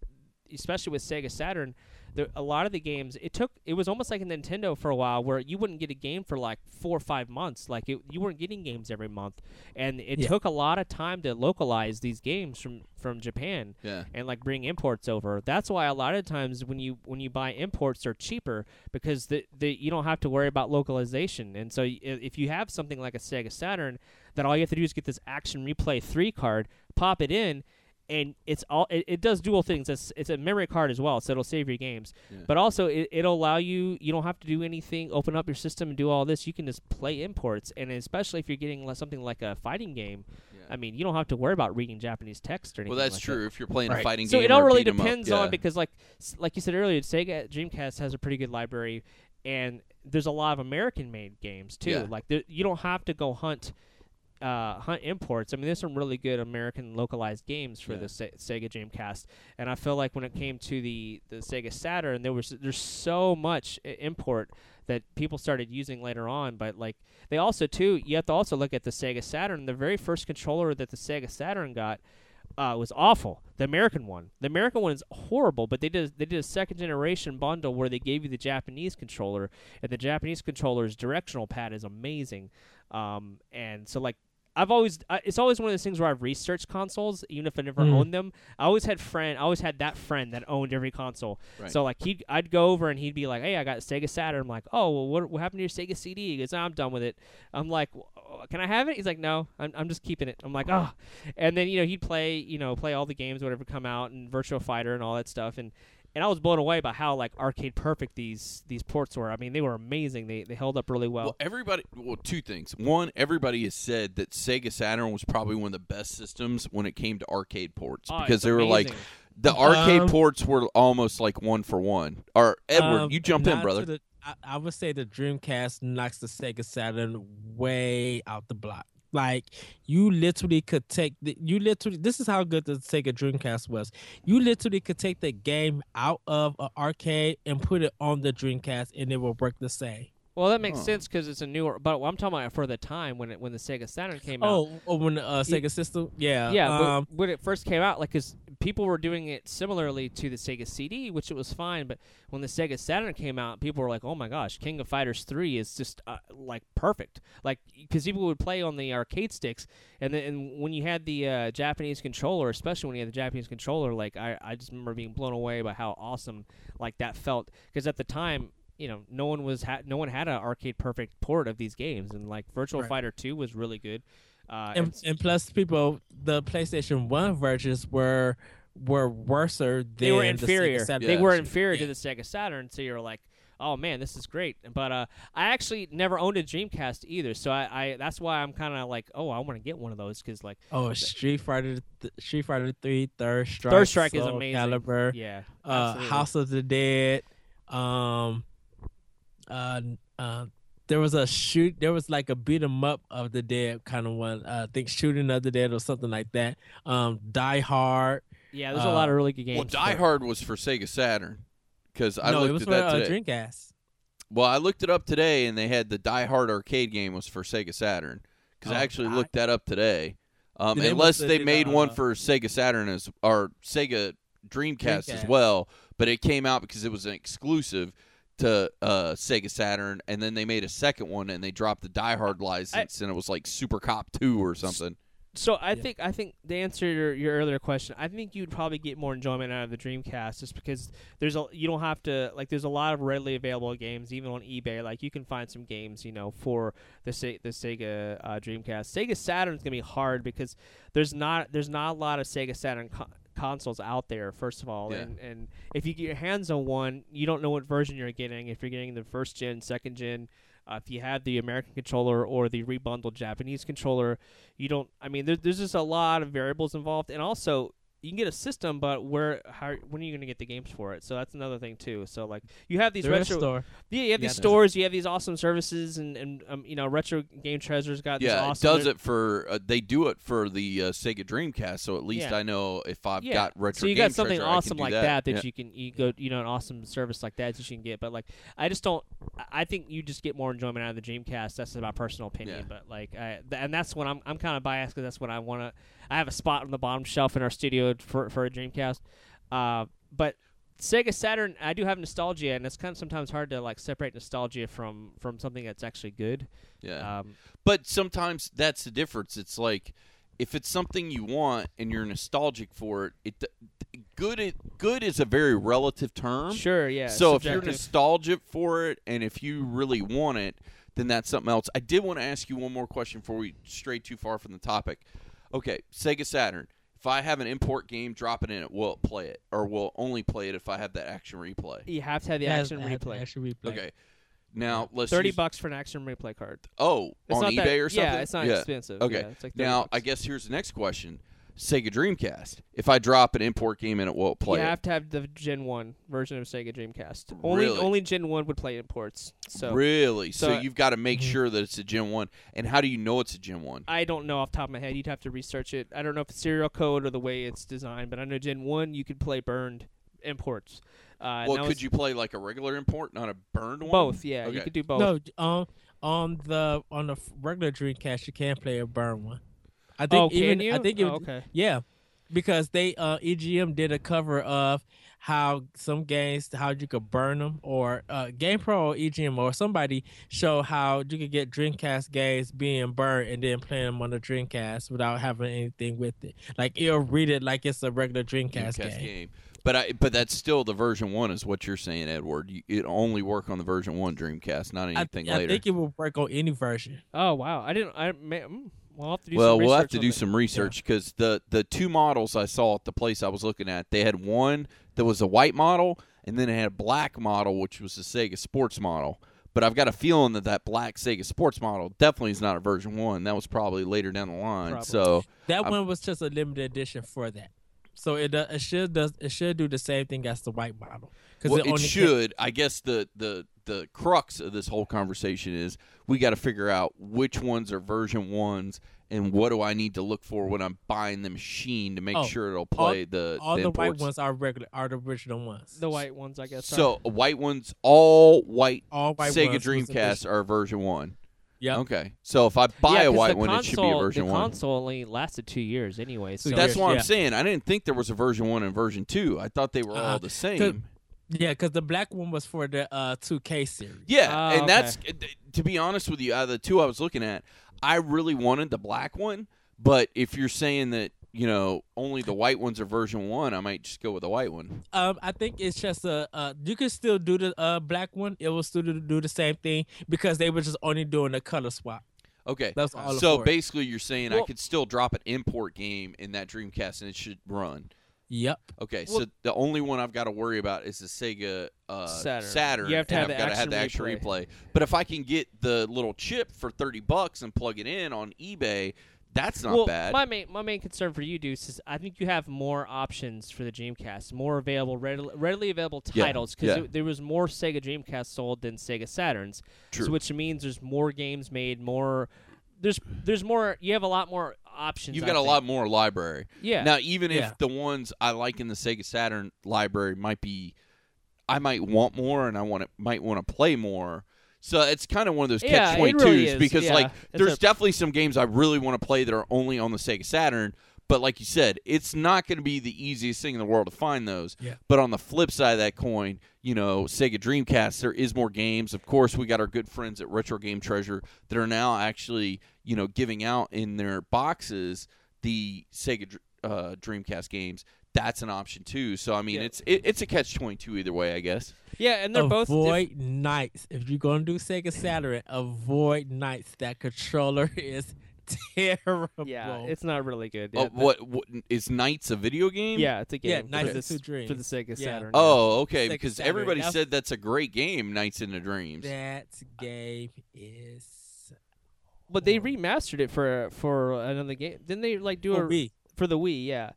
especially with Sega Saturn. There, a lot of the games it took it was almost like a Nintendo for a while where you wouldn't get a game for like four or five months like it, you weren't getting games every month and it Yeah. took a lot of time to localize these games from from Japan Yeah. and like bring imports over. That's why a lot of times when you when you buy imports they're cheaper because the, the you don't have to worry about localization. And so y- if you have something like a Sega Saturn that all you have to do is get this Action Replay 3 card, pop it in and it's all it, it does dual things. It's it's a memory card as well, so it'll save your games. Yeah. But also it, it'll allow you you don't have to do anything, open up your system and do all this. You can just play imports and especially if you're getting something like a fighting game, Yeah. I mean, you don't have to worry about reading Japanese text or anything. Well, that's like true. That. If you're playing a fighting So game, So it all really beat 'em up, depends yeah. on because, like, like you said earlier, Sega Dreamcast has a pretty good library, and there's a lot of American-made games too. Yeah. Like, there, you don't have to go hunt. Uh, hunt imports. I mean, there's some really good American localized games for Yeah. the Se- Sega Dreamcast, and I feel like when it came to the, the Sega Saturn, there was there's so much i- import that people started using later on. But like they also too, you have to also look at the Sega Saturn. The very first controller that the Sega Saturn got uh, was awful. The American one, the American one is horrible. But they did they did a second generation bundle where they gave you the Japanese controller, and the Japanese controller's directional pad is amazing. Um, and so like I've always I, it's always one of those things where I've researched consoles even if I never Mm. owned them. I always had friend I always had that friend that owned every console. Right. So like he I'd go over and he'd be like, "Hey, I got Sega Saturn." I'm like, "Oh, well, what what happened to your Sega CD?" He goes, "I'm done with it." I'm like, "Can I have it?" He's like, "No, I'm I'm just keeping it." I'm like, "Oh." And then you know he'd play you know play all the games whatever come out and Virtual Fighter and all that stuff and. And I was blown away by how like arcade perfect these these ports were. I mean, they were amazing. They they held up really well. Well, everybody. Well, two things. One, everybody has said that Sega Saturn was probably one of the best systems when it came to arcade ports Oh, because they were like the arcade Um, ports were almost like one for one. Or Edward, Um, you jump in, brother. the- I, I would say the Dreamcast knocks the Sega Saturn way out the block. Like you literally could take the, you literally this is how good the Sega Dreamcast was. You literally could take the game out of an arcade and put it on the Dreamcast and it will work the same. Well, that makes Huh. sense because it's a newer. But I'm talking about for the time when it when the Sega Saturn came out. Oh, oh when uh, Sega system, yeah, Yeah, um, but when it first came out, like, cause people were doing it similarly to the Sega CD, which it was fine. But when the Sega Saturn came out, people were like, "Oh my gosh, King of Fighters three is just uh, like perfect." Like, because people would play on the arcade sticks, and then and when you had the uh, Japanese controller, especially when you had the Japanese controller, like I, I just remember being blown away by how awesome like that felt. Because at the time. You know, no one was ha- no one had an arcade perfect port of these games, and like Virtual Right. Fighter Two was really good. Uh, and, and plus people the PlayStation One versions were were worse than they were the Sega inferior. Saturn. They Yeah. were inferior to the Sega Saturn, so you're like, oh man, this is great. But uh, I actually never owned a Dreamcast either, so I, I that's why I'm kind of like, oh, I want to get one of those because like Oh, Street Fighter, th- Street Fighter Three, Third Strike, Third Strike is amazing. Calibur, yeah, uh. House of the Dead. Um, uh, uh, there was a shoot. There was like a beat 'em up of the dead kind of one. Uh, I think Shooting of the Dead or something like that. Um, Die Hard. yeah. There's a uh, lot of really good games. Well, Die for- Hard was for Sega Saturn because I no, looked it was at for that uh, today. Dreamcast. Well, I looked it up today, and they had the Die Hard arcade game was for Sega Saturn because I Oh, actually I- looked that up today. Um, They unless must they did, made one uh, for Sega Saturn as or Sega Dreamcast, as well, but it came out because it was an exclusive to uh, Sega Saturn, and then they made a second one and they dropped the Die Hard license, and it was like Super Cop Two or something. So I Yeah. think I think to answer your, your earlier question, I think you'd probably get more enjoyment out of the Dreamcast just because there's a you don't have to like there's a lot of readily available games even on eBay. Like you can find some games you know for the Se- the Sega uh, Dreamcast. Sega Saturn's gonna be hard because there's not there's not a lot of Sega Saturn. Co- consoles out there first of all Yeah. and and if you get your hands on one you don't know what version you're getting if you're getting the first gen second gen uh, if you have the American controller or the rebundled Japanese controller, you don't. I mean, there, there's just a lot of variables involved, and also you can get a system, but where how when are you going to get the games for it? So that's another thing too. So like you have these The Red retro, Store. yeah, you have Yeah, these there's- stores, you have these awesome services, and and um, you know, retro game treasures got these Yeah, awesome. it does it for uh, they do it for the uh, Sega Dreamcast, so at least Yeah. I know if I've Yeah. got retro. So you Game got something Treasure, awesome like that. that that Yeah. you can you go you know an awesome service like that that you can get. But like I just don't. I- I think you just get more enjoyment out of the Dreamcast. That's my personal opinion. Yeah. But like, I, th- and that's when I'm I'm kind of biased because that's what I want to. I have a spot on the bottom shelf in our studio for for a Dreamcast. Uh, but Sega Saturn, I do have nostalgia, and it's kind of sometimes hard to like separate nostalgia from from something that's actually good. yeah. Um, But sometimes that's the difference. It's like if it's something you want and you're nostalgic for it, it good it, good is a very relative term. sure, yeah. so if you're nostalgic for it and if you really want it, then that's something else. I did want to ask you one more question before we stray too far from the topic. Okay, Sega Saturn. If I have an import game, drop it in it, will it play it, or will it only play it if I have that action replay? you have to have the action replay. Action replay. Okay. Now let's Thirty use- bucks for an action replay card. Oh, It's on not eBay that, or something? Yeah, it's not expensive. Okay. Yeah, it's like Now, bucks. I guess here's the next question: Sega Dreamcast. If I drop an import game in it, won't play you it? have to have the Gen One version of Sega Dreamcast. Only Really? only Gen One would play imports. So really? So, so- you've got to make Mhm. sure that it's a Gen One. And how do you know it's a Gen One? I don't know off the top of my head. You'd have to research it. I don't know if it's serial code or the way it's designed, but I know Gen One you could play burned imports. Uh, well, could was you play like a regular import, not a burned one? both? Yeah, you could do both. No, um, on the on the regular Dreamcast, you can play a burned one. I think oh, even you? I think it Oh, would- okay. yeah. because they uh EGM did a cover of how some games how you could burn them or uh Game Pro or EGM or somebody show how you could get Dreamcast games being burned and then playing them on the Dreamcast without having anything with it. Like it'll read it like it's a regular Dreamcast, Dreamcast game. But I but that's still the version one is what you're saying, Edward. You, it only work on the version one Dreamcast, not I, anything I later. I think it will work on any version. Oh wow, I didn't. I may, mm, we'll have to do. well, some we'll have to do that. some research because the the two models I saw at the place I was looking at, they had one that was a white model, and then it had a black model, which was the Sega Sports model. But I've got a feeling that that black Sega Sports model definitely is not a version one. That was probably later down the line. Probably. So That I'm- one was just a limited edition for that. So it uh, it should does it should do the same thing as the white model because well, it, it, only ca- should. I guess the the the crux of this whole conversation is we got to figure out which ones are version ones and what do I need to look for when I'm buying the machine to make Oh, sure it'll play the all the, the, white ones are regular are the original ones. the white ones, I guess. are- So white ones, all white all white Sega ones Dreamcast are version one. Yeah. Okay, so if I buy yeah, a 'cause white the one, console, it should be a version the one. console only lasted two years anyway. So That's years, what I'm yeah. saying. I didn't think there was a version one and version two. I thought they were uh-huh. all Uh-uh. the same. Yeah, because the black one was for the uh 2K series. Yeah, Ah, and okay. that's to be honest with you, out of the two I was looking at, I really wanted the black one. But if you're saying that you know only the white ones are version one, I might just go with the white one. Um, I think it's just a uh, you can still do the uh black one. It will still do, the same thing because they were just only doing a color swap. Okay, That's all so basically you're saying I could still drop an import game in that Dreamcast and it should run. Yep. Okay, Well- so the only one I've got to worry about is the Sega uh, Saturn. You have to have I've the got to have action the action replay. replay. But if I can get the little chip for thirty bucks and plug it in on eBay, that's not well, bad. my main my main concern for you, Deuce, is I think you have more options for the Dreamcast, more available, readily, readily available titles because yeah. there was more Sega Dreamcast sold than Sega Saturns, True. so which means there's more games made, more. There's there's more. You have a lot more options. You've got a think. lot more library. Yeah. Now, even Yeah. if the ones I like in the Sega Saturn library might be, I might want more and I want to, might want to play more. So it's kind of one of those Yeah, catch it twenty twos really is, because yeah. like It's there's a- definitely some games I really want to play that are only on the Sega Saturn. But like you said, it's not going to be the easiest thing in the world to find those. Yeah. But on the flip side of that coin, you know, Sega Dreamcast, there is more games. Of course, we got our good friends at Retro Game Treasure that are now actually, you know, giving out in their boxes the Sega uh, Dreamcast games. That's an option too. So I mean, Yeah. it's it, it's a catch twenty two either way, I guess. Yeah, and they're both. diff- avoid nights. If you're gonna do Sega Saturn, avoid nights. That controller is terrible. yeah, it's not really good. Oh, Yeah, the- what, what is Nights a video game? Yeah, it's a game. Yeah, for Nights the, into Dreams. for the Sega Yeah. Saturn. Oh, okay. Sega Because Saturn. everybody That's- said that's a great game, Knights Nights into Dreams. that game is but they remastered it for for another game. Didn't they like do for a me. for the Wii? Yeah.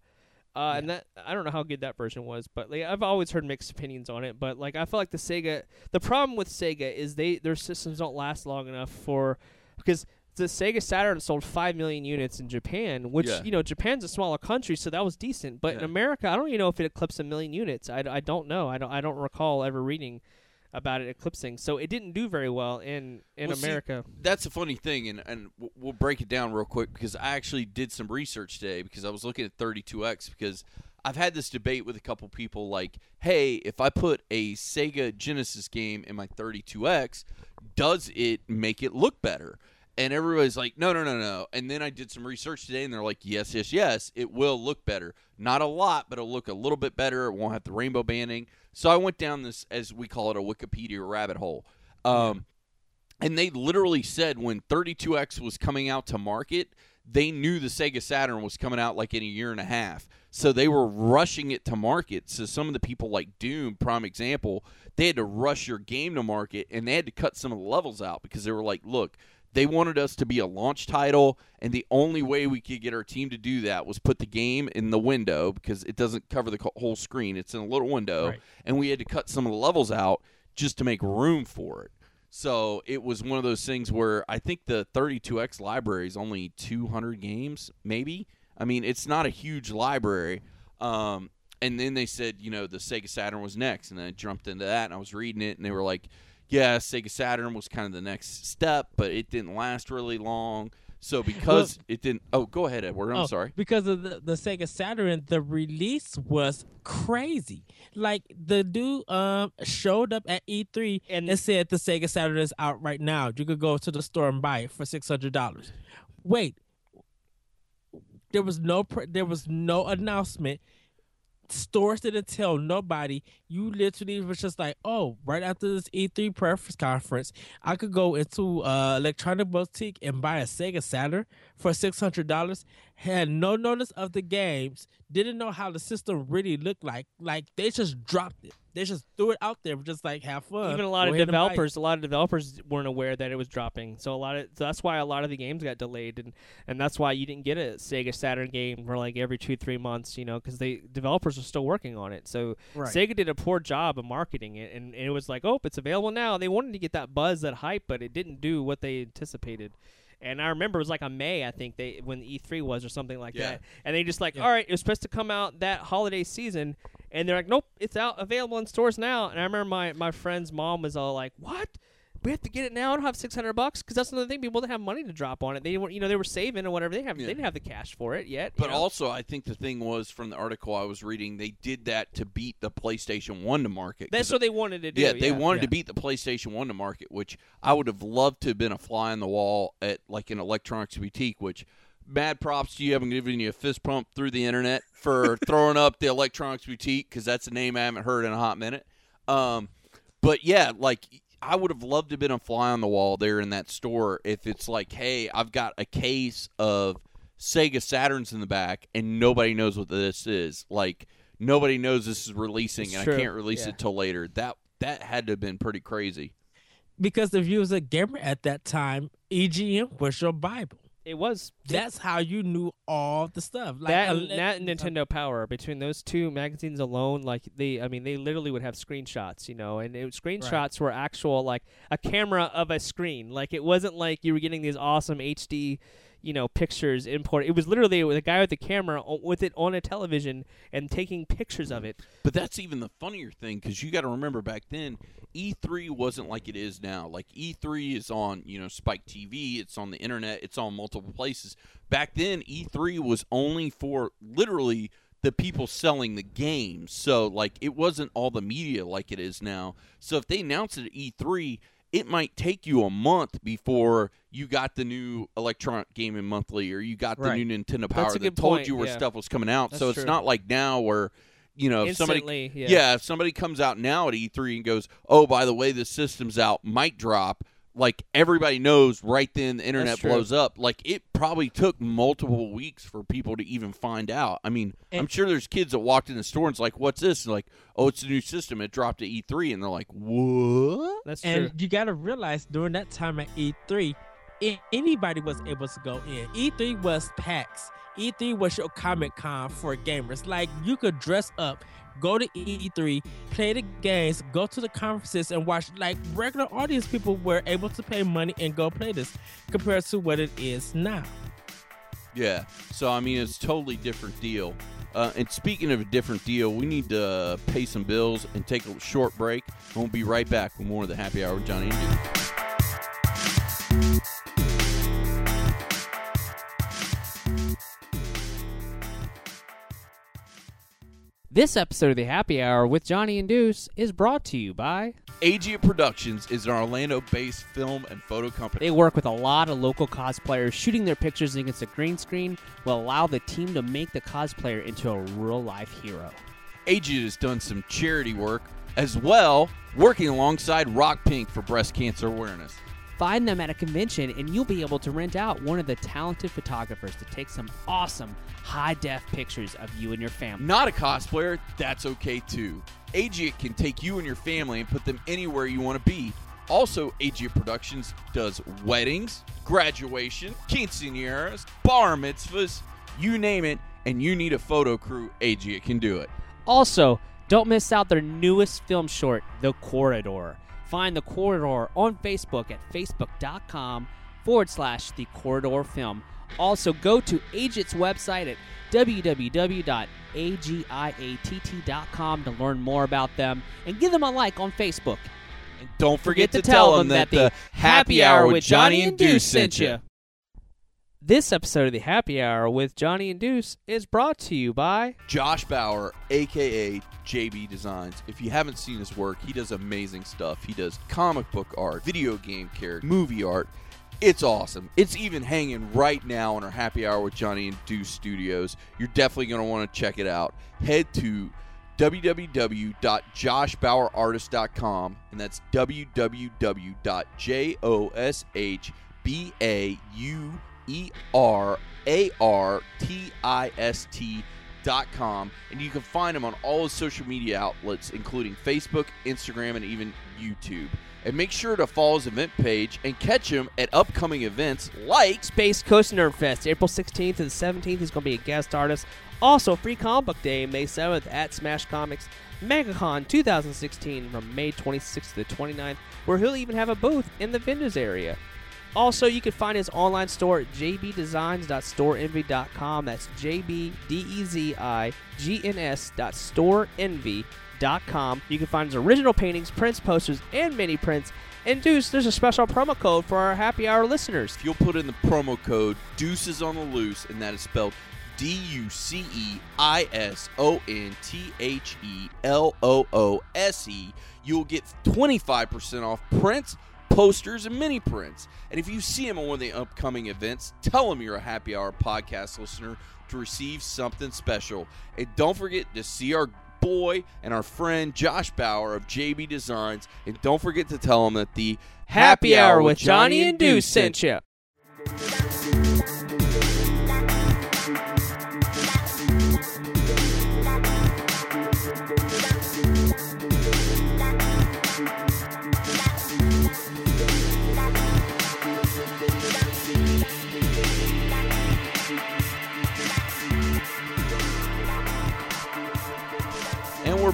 Uh, and that I don't know how good that version was, but like I've always heard mixed opinions on it. But like I feel like the Sega, the problem with Sega is they their systems don't last long enough for because the Sega Saturn sold five million units in Japan, which Yeah. you know Japan's a smaller country, so that was decent. But in America, I don't even know if it eclipsed a million units. I, I don't know. I don't I don't recall ever reading about it eclipsing. So it didn't do very well in in Well, see, America. that's a funny thing, and and we'll break it down real quick because I actually did some research today because I was looking at 32x because I've had this debate with a couple people like, hey, if I put a Sega Genesis game in my 32x, does it make it look better? And everybody's like, no, no, no, no. And then I did some research today, and they're like, yes, yes, yes, it will look better. Not a lot, but it'll look a little bit better. It won't have the rainbow banding. So I went down this, as we call it, a Wikipedia rabbit hole. Um, and they literally said when 32X was coming out to market, they knew the Sega Saturn was coming out like in a year and a half. So they were rushing it to market. So some of the people like Doom, prime example, they had to rush your game to market and they had to cut some of the levels out because they were like, look, they wanted us to be a launch title, and the only way we could get our team to do that was put the game in the window because it doesn't cover the whole screen. It's in a little window, Right. and we had to cut some of the levels out just to make room for it. So it was one of those things where I think the 32X library is only 200 games, maybe. I mean, it's not a huge library. Um, and then they said, you know, the Sega Saturn was next, and then I jumped into that, and I was reading it, and they were like, yeah, Sega Saturn was kind of the next step, but it didn't last really long. So because it didn't. Oh, go ahead, Edward. I'm Oh, sorry. Because of the, the Sega Saturn, the release was crazy. Like the dude um showed up at E3 And- and, said the Sega Saturn is out right now. You could go to the store and buy it for six hundred dollars. Wait, there was no pr- there was no announcement. Stores didn't tell nobody. You literally was just like, oh, right after this E3 press conference, I could go into uh, electronic boutique and buy a Sega Saturn for six hundred dollars. Had no notice of the games. Didn't know how the system really looked like. Like they just dropped it. They just threw it out there, just like have fun. Even a lot Go of ahead and buy it. developers, a lot of developers weren't aware that it was dropping. So a lot of so that's why a lot of the games got delayed, and and that's why you didn't get a Sega Saturn game for like every two three months, you know, because they developers were still working on it. So Right. Sega did a poor job of marketing it, and, and it was like, oh, it's available now. They wanted to get that buzz, that hype, but it didn't do what they anticipated. And I remember it was like a May, I think they when E3 was or something like Yeah. that, and they just like, Yeah. all right, it was supposed to come out that holiday season, and they're like, nope, it's out available in stores now. And I remember my my friend's mom was all like, what? We have to get it now. I don't have six hundred bucks because that's another thing. People didn't have money to drop on it. They were, you know, they were saving or whatever. They have, Yeah. they didn't have the cash for it yet. you But know? also, I think the thing was from the article I was reading, they did that to beat the PlayStation One to market. that's what they wanted to do. yeah, they wanted yeah. to beat the PlayStation One to market, which I would have loved to have been a fly on the wall at like an electronics boutique. Which mad props to you. Haven't given you a fist pump through the internet for throwing up the electronics boutique because that's a name I haven't heard in a hot minute. Um, but yeah, like I would have loved to have been a fly on the wall there in that store if it's like, hey, I've got a case of Sega Saturns in the back and nobody knows what this is. Like nobody knows this is releasing It's and true, I can't release yeah. it till later. That that had to have been pretty crazy. because if you was a gamer at that time, EGM was your Bible. It was That's how you knew all the stuff. Like that, a- that and Nintendo Power between those two magazines alone, like they, I mean, they literally would have screenshots, you know, and it, screenshots were actual like a camera of a screen. Like it wasn't like you were getting these awesome HD, you know, pictures import. It was literally with a guy with the camera o- with it on a television and taking pictures of it. But that's even the funnier thing because you got to remember back then, E3 wasn't like it is now. Like E3 is on, you know, Spike TV, it's on the internet, it's on multiple places. Back then, E3 was only for literally the people selling the games. So like it wasn't all the media like it is now. So if they announced it at E3, it might take you a month before you got the new Electronic Gaming Monthly or you got the Right. new Nintendo Power That's that told point, you where yeah. stuff was coming out. so it's true. not like now where you know if somebody Instantly, yeah. yeah, if somebody comes out now at E3 and goes, "Oh, by the way, this system's out," might drop. Like everybody knows, right then the internet blows up. Like it probably took multiple weeks for people to even find out. I mean, I'm sure there's kids that walked in the store and it's like, "What's this?" And like, "Oh, it's a new system. It dropped at E3," and they're like, "What?" That's and true. you got to realize during that time at E3, a- anybody was able to go in. E3 was PAX. E3 was your Comic Con for gamers. Like you could dress up, go to E3, play the games, go to the conferences, and watch. Like regular audience people were able to pay money and go play this, compared to what it is now. Yeah. So I mean, it's totally different deal. Uh, and speaking of a different deal, we need to pay some bills and take a short break. We'll be right back with more of the Happy Hour with Johnny and Deuce. This episode of the Happy Hour with Johnny and Deuce is brought to you by. Agia Productions is an Orlando-based film and photo company. They work with a lot of local cosplayers. Shooting their pictures against a green screen will allow the team to make the cosplayer into a real life hero. Agia has done some charity work as well, working alongside Rock Pink for breast cancer awareness. Find them at a convention, and you'll be able to rent out one of the talented photographers to take some awesome high def pictures of you and your family. Not a cosplayer, that's okay too. Agia can take you and your family and put them anywhere you want to be. Also, Agia Productions does weddings, graduation, quinceañeras, bar mitzvahs, you name it, and you need a photo crew, Agia can do it. Also, don't miss out their newest film short, The Corridor. Find The Corridor on Facebook at facebook.com forward slash The Corridor Film. Also, go to Agia's website at www.agiatt.com to learn more about them and give them a like on Facebook. And don't forget, Forget to tell them that the Happy Hour with Johnny and Deuce sent you. This episode of the Happy Hour with Johnny and Deuce is brought to you by Josh Bauer, aka JB Designs. If you haven't seen his work, he does amazing stuff. He does comic book art, video game character, movie art. It's awesome. It's even hanging right now in our Happy Hour with Johnny and Deuce studios. You're definitely going to want to check it out. Head to www.joshbauerartist.com and that's www.joshbauerartist.com and you can find him on all his social media outlets including Facebook, Instagram and even YouTube. And make sure to follow his event page and catch him at upcoming events like Space Coast Nerd Fest, April 16th and 17th. He's going to be a guest artist. Also, Free Comic Book Day, May 7th at Smash Comics. MegaCon 2016 from May 26th to the 29th, where he'll even have a booth in the vendors area. Also, you can find his online store at jbdezigns.storeenvy.com. That's J-B-D-E-Z-I-G-N-S dot storeenvy.com. You can find his original paintings, prints, posters, and mini prints. And Deuce, there's a special promo code for our happy hour listeners. If you'll put in the promo code Deuces on the Loose, and that is spelled D U C E I S O N T H E L O O S E, you'll get 25% off prints, posters, and mini prints. And if you see him at one of the upcoming events, tell him you're a happy hour podcast listener to receive something special. And don't forget to see our boy and our friend Josh Bauer of JB Designs. And don't forget to tell him that the Happy Hour with Johnny and Deuce sent you.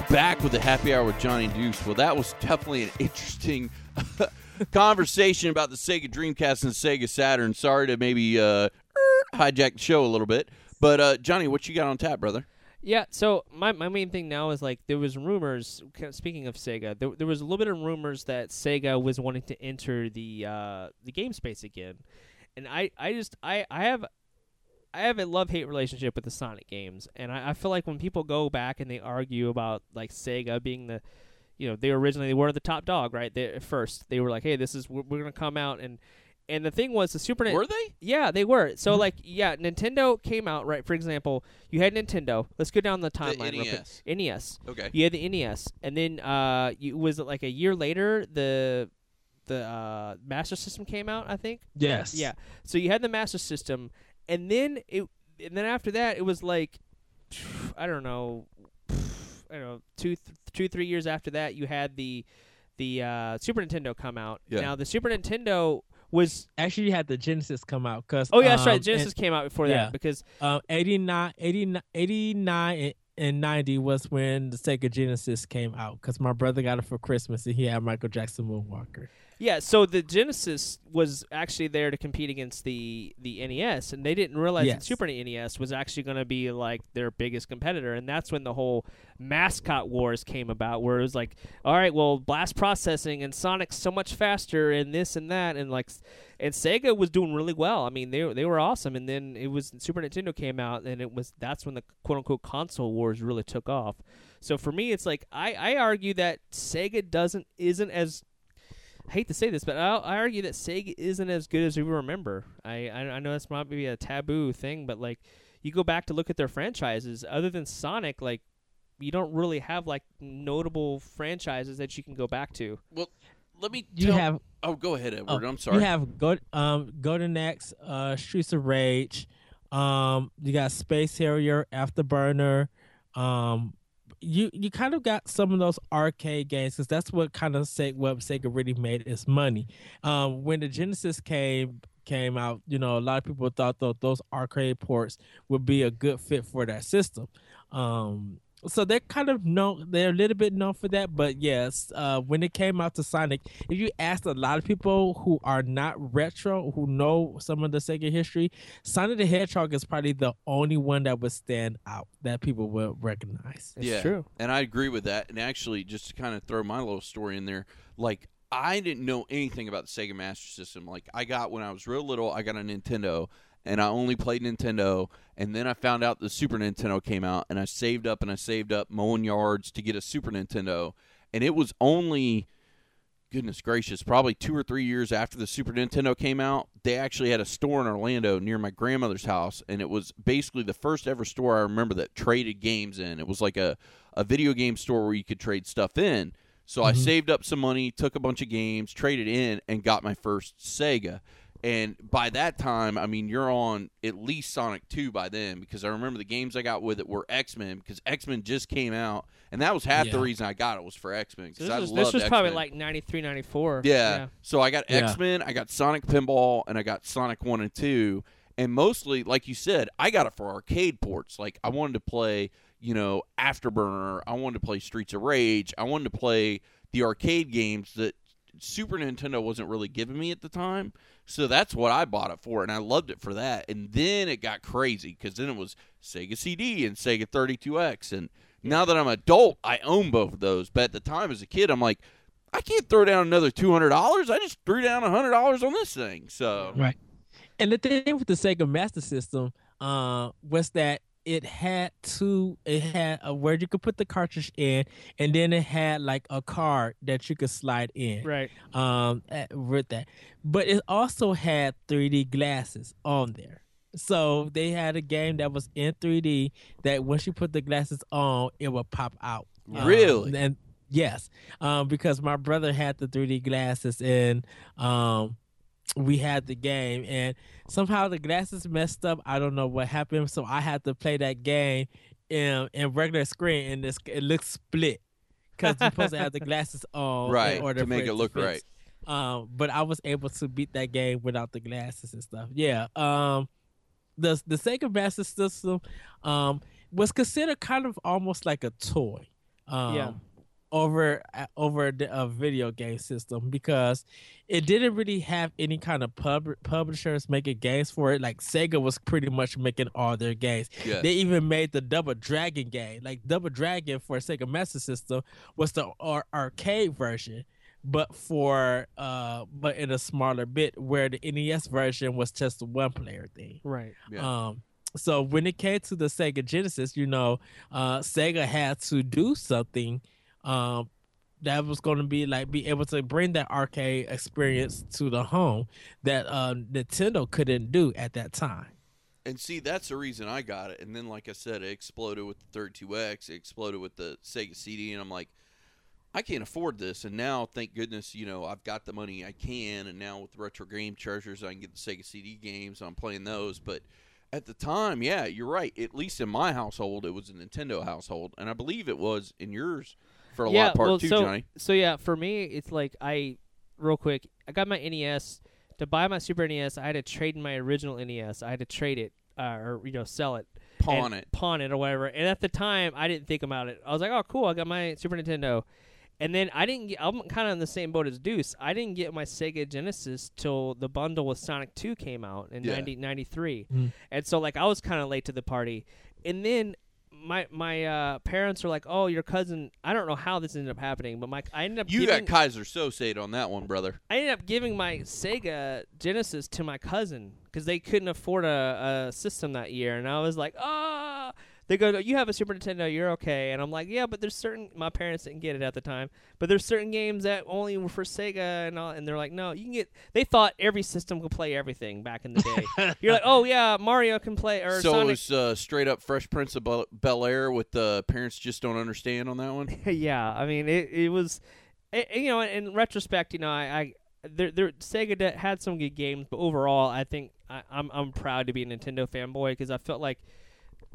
Back with the happy hour with Johnny Deuce. Well, that was definitely an interesting conversation about the Sega Dreamcast and Sega Saturn. Sorry to maybe uh, hijack the show a little bit, but uh, Johnny, what you got on tap, brother? Yeah, so my, my main thing now is like there was rumors. Speaking of Sega, there, there was a little bit of rumors that Sega was wanting to enter the uh, the game space again, and I, I just I, I have I have a love hate relationship with the Sonic games, and I, I feel like when people go back and they argue about like Sega being the, you know, they originally they were the top dog, right? They, at first they were like, hey, this is we're, we're gonna come out and. And the thing was, the Super Nintendo. Were they? Yeah, they were. So like, yeah, Nintendo came out right. For example, you had Nintendo. Let's go down the timeline. real quick. NES. NES. Okay. You had the NES, and then uh, you, was it like a year later the the uh, Master System came out? I think. Yes. Yeah. So you had the Master System, and then it, and then after that, it was like, I don't know, I don't know, two, th- two, three years after that, you had the the uh, Super Nintendo come out. Yeah. Now the Super Nintendo was. Actually, you had the Genesis come out because Oh yeah, that's um, right. Genesis came out before yeah. that because Um, 89, 89, 89 and, and 90 was when the Sega Genesis came out because my brother got it for Christmas and he had Michael Jackson Moonwalker. Yeah, so the Genesis was actually there to compete against the the NES, and they didn't realize that Super NES was actually going to be like their biggest competitor, and that's when the whole mascot wars came about, where it was like, all right, well, blast processing and Sonic's so much faster, and this and that, and like, and Sega was doing really well. I mean, they they were awesome, and then it was Super Nintendo came out, and it was that's when the quote unquote console wars really took off. So for me, it's like I I argue that Sega doesn't isn't as I hate to say this, but I, I argue that Sega isn't as good as we remember. I, I I know that's might be a taboo thing, but like you go back to look at their franchises, other than Sonic, like you don't really have like notable franchises that you can go back to. Well, let me. You tell- have Oh, go ahead, Edward. oh, I'm sorry. You have Go um Golden Axe, uh, Streets of Rage. Um, you got Space Harrier, Afterburner. Um, you you kind of got some of those arcade games because that's what kind of Sega, what Sega really made its money. Um, when the Genesis came came out, you know, a lot of people thought that those arcade ports would be a good fit for that system. Um, so they're kind of known they're a little bit known for that but yes uh when it came out to sonic if you asked a lot of people who are not retro who know some of the sega history sonic the hedgehog is probably the only one that would stand out that people will recognize It's yeah, true. and I agree with that. And actually, just to kind of throw my little story in there, like I didn't know anything about the Sega Master System. Like I got when I was real little, I got a Nintendo, and I only played Nintendo. And then I found out the Super Nintendo came out, and I saved up and I saved up mowing yards to get a Super Nintendo. And it was only, goodness gracious, probably two or three years after the Super Nintendo came out, they actually had a store in Orlando near my grandmother's house, and it was basically the first ever store I remember that traded games in. It was like a, a video game store where you could trade stuff in. So I mm-hmm. saved up some money, took a bunch of games, traded in, and got my first Sega. And by that time, I mean you're on at least Sonic Two by then, because I remember the games I got with it were X Men, because X Men just came out, and that was half the reason I got it was for X Men. So Because this I was, loved this was probably X-Men. like 93, 94. Yeah. So I got Yeah. X Men, I got Sonic Pinball, and I got Sonic One and Two. And mostly, like you said, I got it for arcade ports. Like I wanted to play, you know, Afterburner. I wanted to play Streets of Rage. I wanted to play the arcade games that Super Nintendo wasn't really giving me at the time. So that's what I bought it for, and I loved it for that. And then it got crazy because then it was Sega CD and Sega 32X. And now that I'm an adult, I own both of those. But at the time, as a kid, I'm like, I can't throw down another two hundred dollars. I just threw down hundred dollars on this thing. So Right. And the thing with the Sega Master System uh, was that it had two. It had a where you could put the cartridge in, and then it had like a card that you could slide in. Right. Um, at- with that, but it also had 3D glasses on there. So they had a game that was in 3D that once you put the glasses on, it would pop out. Um, Really? and yes, um, because my brother had the 3D glasses and um, we had the game and somehow the glasses messed up. I don't know what happened, so I had to play that game in in regular screen and this it looks split because you're supposed to have the glasses on Right, in order to make it it look right. Um, but I was able to beat that game without the glasses and stuff. Yeah. Um, the the Sega Master System um was considered kind of almost like a toy. Um, Yeah. Over uh, over the uh, video game system because it didn't really have any kind of pub- publishers making games for it. Like Sega was pretty much making all their games. yeah, They even made the Double Dragon game. Like Double Dragon for Sega Master System was the ar- arcade version, but for uh, but in a smaller bit, where the NES version was just a one player thing. Right. Yeah. Um, so when it came to the Sega Genesis, you know, uh, Sega had to do something um, that was going to be like be able to bring that arcade experience to the home that uh, Nintendo couldn't do at that time. and see that's the reason I got it. And then, like I said, it exploded with the 32X. It exploded with the Sega CD, and I'm like, I can't afford this. And now, thank goodness, you know, I've got the money I can. And now with retro game treasures, I can get the Sega CD games. I'm playing those, but. At the time, yeah, you're right. At least in my household, it was a Nintendo household, and I believe it was in yours for a yeah, lot part well, too, so, Johnny. So yeah, for me, it's like I, real quick, I got my NES. To buy my Super NES, I had to trade in my original NES. I had to trade it, uh, or you know, sell it, Pawn it. pawn it, or whatever. And at the time, I didn't think about it. I was like, oh, cool, I got my Super Nintendo. And then I didn't get. I'm kind of in the same boat as Deuce. I didn't get my Sega Genesis till the bundle with Sonic 2 came out in Yeah. 1993, Mm. and so like I was kind of late to the party. And then my my uh, parents were like, "Oh, your cousin." I don't know how this ended up happening, but my I ended up You giving, got Kaiser Sosate on that one, brother. I ended up giving my Sega Genesis to my cousin because they couldn't afford a, a system that year, and I was like, "Ah." They go, "You have a Super Nintendo, you're okay," and I'm like, "Yeah, but there's certain my parents didn't get it at the time, but there's certain games that only were for Sega and all, and they're like, no, you can get." They thought every system could play everything back in the day. you're like, "Oh yeah, Mario can play or so it was uh, straight up Fresh Prince of Bel Air with the parents just don't understand on that one. yeah, I mean it. It was, it, you know, in retrospect, you know, I, I there, there Sega had some good games, but overall, I think I, I'm I'm proud to be a Nintendo fanboy because I felt like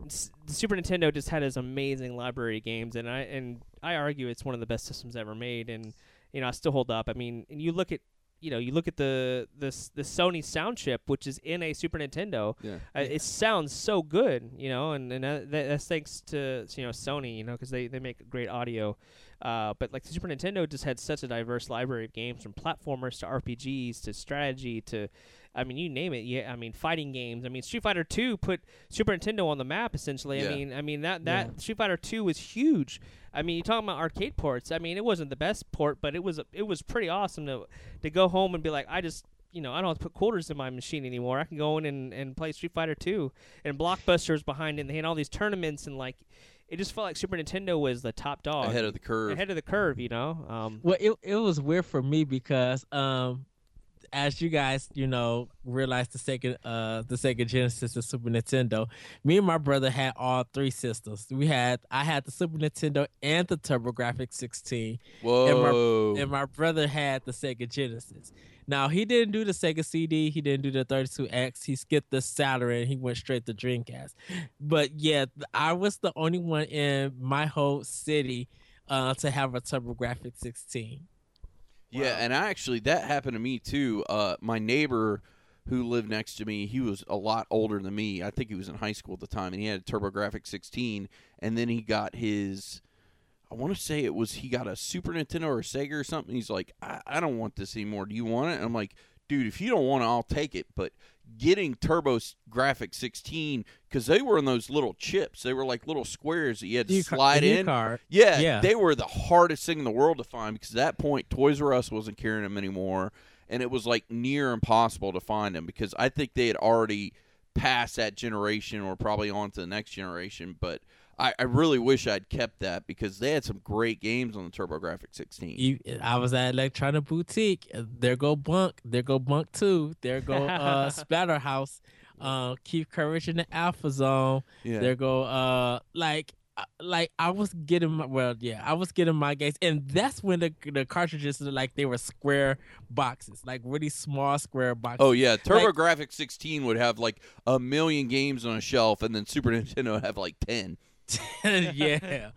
Super Nintendo just had this amazing library of games, and I and I argue it's one of the best systems ever made, and you know, I still hold up. I mean, and you look at. You know, you look at the this the Sony sound chip, which is in a Super Nintendo. Yeah. Uh, it sounds so good, you know, and and that, that- that's thanks to you know Sony, you know, because they they make great audio. Uh, but like the Super Nintendo just had such a diverse library of games from platformers to RPGs to strategy to, I mean, you name it. Yeah, I mean, fighting games. I mean, Street Fighter Two put Super Nintendo on the map essentially. Yeah. I mean, I mean that that Yeah. Street Fighter Two was huge. I mean, you talking about arcade ports. I mean, it wasn't the best port, but it was it was pretty awesome to to go home and be like, I just you know, I don't have to put quarters in my machine anymore. I can go in and, and play Street Fighter 2. And Blockbuster's behind it. And they had all these tournaments and like it just felt like Super Nintendo was the top dog. ahead of the curve. ahead of the curve, you know. Um, Well, it it was weird for me because um, as you guys you know realized the second uh the Sega Genesis and Super Nintendo, me and my brother had all three systems. We had I had the Super Nintendo and the TurboGrafx 16, Whoa. and my brother had the Sega Genesis. Now he didn't do the Sega CD, he didn't do the 32X, he skipped the Saturn, and he went straight to Dreamcast. But yeah, I was the only one in my whole city uh, to have a TurboGrafx 16. Yeah, and I actually that happened to me too. Uh, my neighbor who lived next to me, he was a lot older than me. I think he was in high school at the time, and he had a TurboGrafx 16, and then he got his. I want to say it was he got a Super Nintendo or a Sega or something. He's like, I, I don't want this anymore. Do you want it? And I'm like, dude, if you don't want it, I'll take it. But getting Turbo Graphic 16 because they were in those little chips. They were like little squares that you had to U-ca- slide the in. U-card. Yeah, Yeah. they were the hardest thing in the world to find because at that point Toys R Us wasn't carrying them anymore, and it was like near impossible to find them because I think they had already passed that generation or probably on to the next generation. But I, I really wish I'd kept that because they had some great games on the TurboGrafx 16. You, I was at Electronic Boutique. uh, There go Bonk. There go Bonk Two. There go uh, Splatterhouse. Uh, Keith Courage in the Alpha Zone. yeah, There go uh like uh, like I was getting my well yeah I was getting my games and that's when the the cartridges were like they were square boxes like really small square boxes. Oh yeah, TurboGrafx 16 would have like a million games on a shelf, and then Super Nintendo have like ten. yeah,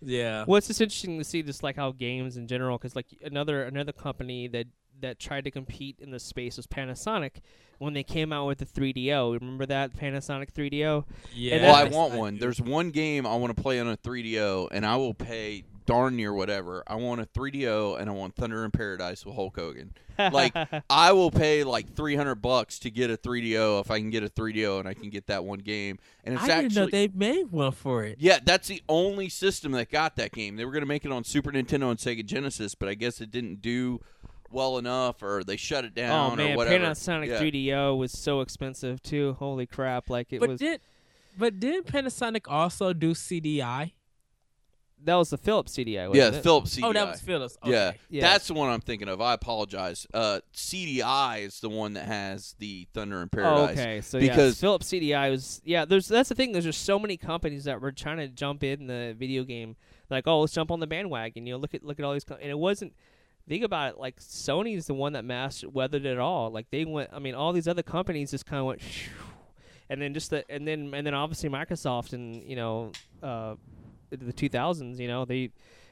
yeah. Well, it's just interesting to see just like how games in general, because like another another company that that tried to compete in the space was Panasonic when they came out with the 3DO. Remember that Panasonic 3DO? Yeah. Well, I that's- want one. There's one game I want to play on a 3DO, and I will pay darn near whatever. I want a 3DO, and I want Thunder in Paradise with Hulk Hogan. Like I will pay like 300 bucks to get a 3DO if I can get a 3DO and I can get that one game. And it's I didn't know actually they made one for it. yeah, that's the only system that got that game. They were going to make it on Super Nintendo and Sega Genesis, but I guess it didn't do well enough, or they shut it oh, down, oh man, or whatever. Panasonic Yeah. 3DO was so expensive too. Holy crap! Like it but was. did but did Panasonic also do CDI? That was the Philips CDI. Wasn't Yeah, it? Philips CDI. Oh, that was Philips. Okay. Yeah, Yeah. that's the one I'm thinking of. I apologize. Uh, CDI is the one that has the Thunder in Oh, Paradise. okay. So because- yeah, Philips CDI was yeah. There's that's the thing. There's just so many companies that were trying to jump in the video game. Like, oh, let's jump on the bandwagon. You know, look at look at all these. Co- and it wasn't. Think about it. Like Sony's the one that mastered weathered it all. Like they went. I mean, all these other companies just kind of went. And then just the and then and then obviously Microsoft and you know uh, the 2000s. You know they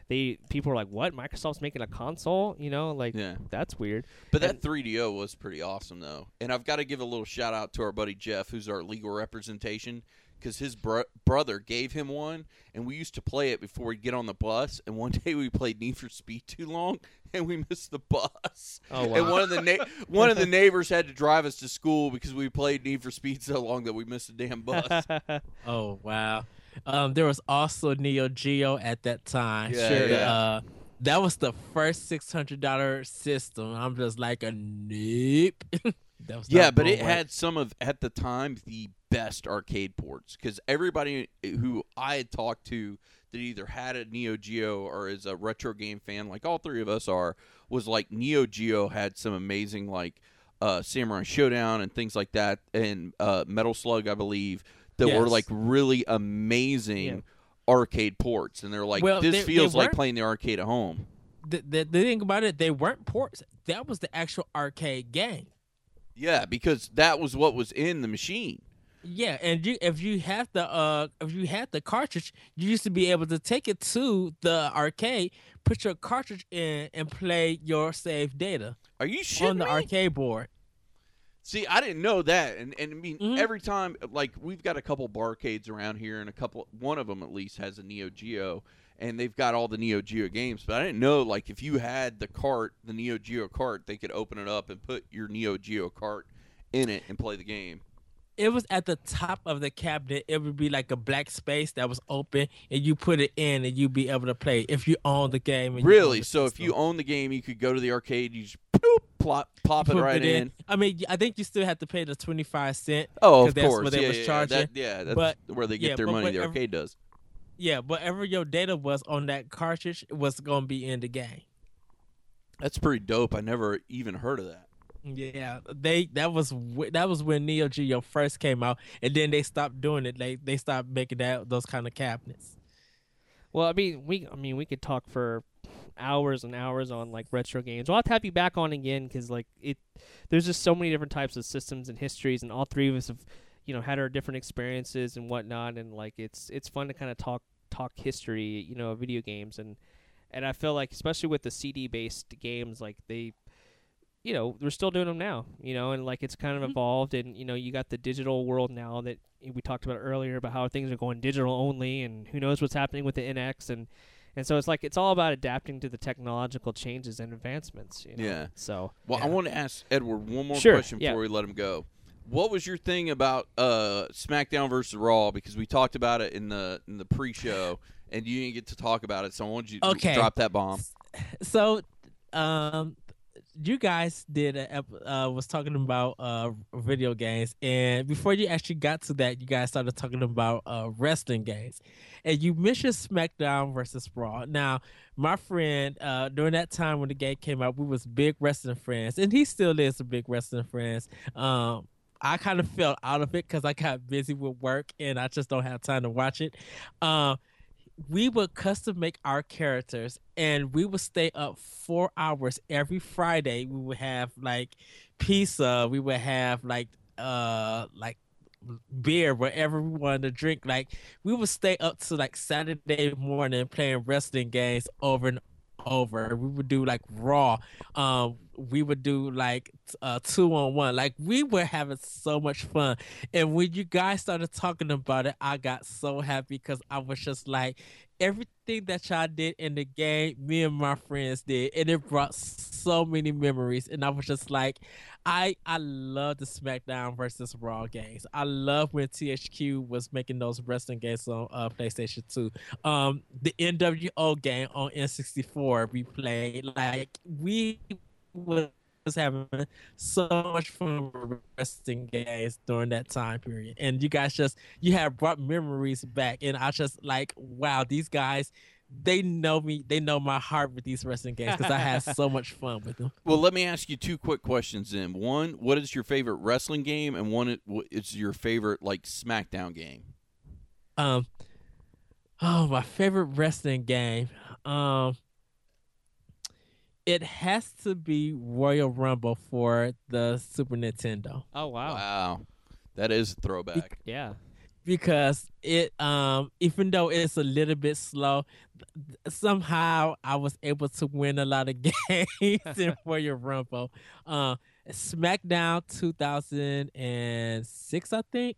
they people were like, what? Microsoft's making a console? You know, like Yeah, that's weird. but that 3DO was pretty awesome though, and I've got to give a little shout out to our buddy Jeff, who's our legal representation, because his bro- brother gave him one, and we used to play it before we'd get on the bus. And one day we played Need for Speed too long, and we missed the bus. Oh wow. And one of the na- one of the neighbors had to drive us to school because we played Need for Speed so long that we missed the damn bus. Oh wow. Um, there was also Neo Geo at that time. Yeah, Sure. yeah. Uh, that was the first six hundred dollar system. I'm just like a nope. that was Yeah, but it well. had some of at the time the best arcade ports because everybody who I had talked to that either had a Neo Geo or is a retro game fan, like all three of us are, was like Neo Geo had some amazing like uh, Samurai Showdown and things like that, and uh, Metal Slug, I believe, that were like really amazing Yeah. arcade ports, and they're like, Well, this they- they feels like playing the arcade at home. the, the, the thing about it, they weren't ports. That was the actual arcade game. Yeah, because that was what was in the machine. Yeah, and you if you had the uh if you had the cartridge, you used to be able to take it to the arcade, put your cartridge in, and play your saved data Are you shitting on the me? arcade board. See, I didn't know that, and and I mean, Mhm. every time, like we've got a couple barcades around here, and a couple, one of them at least has a Neo Geo, and they've got all the Neo Geo games. But I didn't know, like, if you had the cart, the Neo Geo cart, they could open it up and put your Neo Geo cart in it and play the game. It was at the top of the cabinet. It would be like a black space that was open, and you put it in, and you'd be able to play if you own the game. And you Really? So if you own the game, you could go to the arcade, you just boop, plop plop it right it in. I mean, I think you still have to pay the twenty five cent. Oh, of that's course. what they yeah, was yeah, charging. That, yeah, that's But- where they get yeah, their but money. The whatever- arcade does. Yeah, whatever your data was on that cartridge was gonna be in the game. That's pretty dope. I never even heard of that. Yeah, they that was that was when Neo Geo first came out, and then they stopped doing it. They they stopped making that those kind of cabinets. Well, I mean, we I mean we could talk for hours and hours on like retro games. We'll have to have you back on again because like it, there's just so many different types of systems and histories, and all three of us have, you know, had our different experiences and whatnot, and like it's it's fun to kind of talk talk history, you know, video games, and and I feel like especially with the CD based games, like they. You know, we're still doing them now. You know, and like it's kind of mm-hmm. evolved, and you know, you got the digital world now that we talked about earlier about how things are going digital only, and who knows what's happening with the NX, and and so it's like it's all about adapting to the technological changes and advancements. You know? Yeah. So Well, I want to ask Edward one more Sure, question yeah. before we let him go. What was your thing about uh, SmackDown versus Raw? Because we talked about it in the in the pre-show, and you didn't get to talk about it. So I want you to Okay. drop that bomb. So, um, you guys did a, uh was talking about uh video games, and before you actually got to that, you guys started talking about uh wrestling games, and you mentioned SmackDown versus Raw. Now, my friend, uh, during that time when the game came out, we was big wrestling friends, and he still is a big wrestling friends. Um. I kind of felt out of it because I got busy with work and I just don't have time to watch it. Um, we would custom make our characters and we would stay up four hours every Friday. We would have like pizza, we would have like uh like beer, whatever we wanted to drink. Like we would stay up to like Saturday morning playing wrestling games over and over. We would do like raw. Um we would do like uh two on one. Like we were having so much fun. And when you guys started talking about it, I got so happy because I was just like, everything that y'all did in the game, me and my friends did, and it brought so many memories. And I was just like, I I love the SmackDown versus Raw games. I love when THQ was making those wrestling games on uh, PlayStation 2. Um, the NWO game on N64 we played. Like we was having so much fun with wrestling games during that time period. And you guys just you have brought memories back. And I just like, wow, these guys they know me, they know my heart with these wrestling games because I had so much fun with them. Well, let me ask you two quick questions. Then one, what is your favorite wrestling game, and one, it- what is your favorite like SmackDown game? Um oh my favorite wrestling game. Um it has to be Royal Rumble for the Super Nintendo. oh wow, Wow, that is a throwback. yeah, because it um even though it's a little bit slow somehow i was able to win a lot of games in royal rumble. Uh smackdown 2006 i think.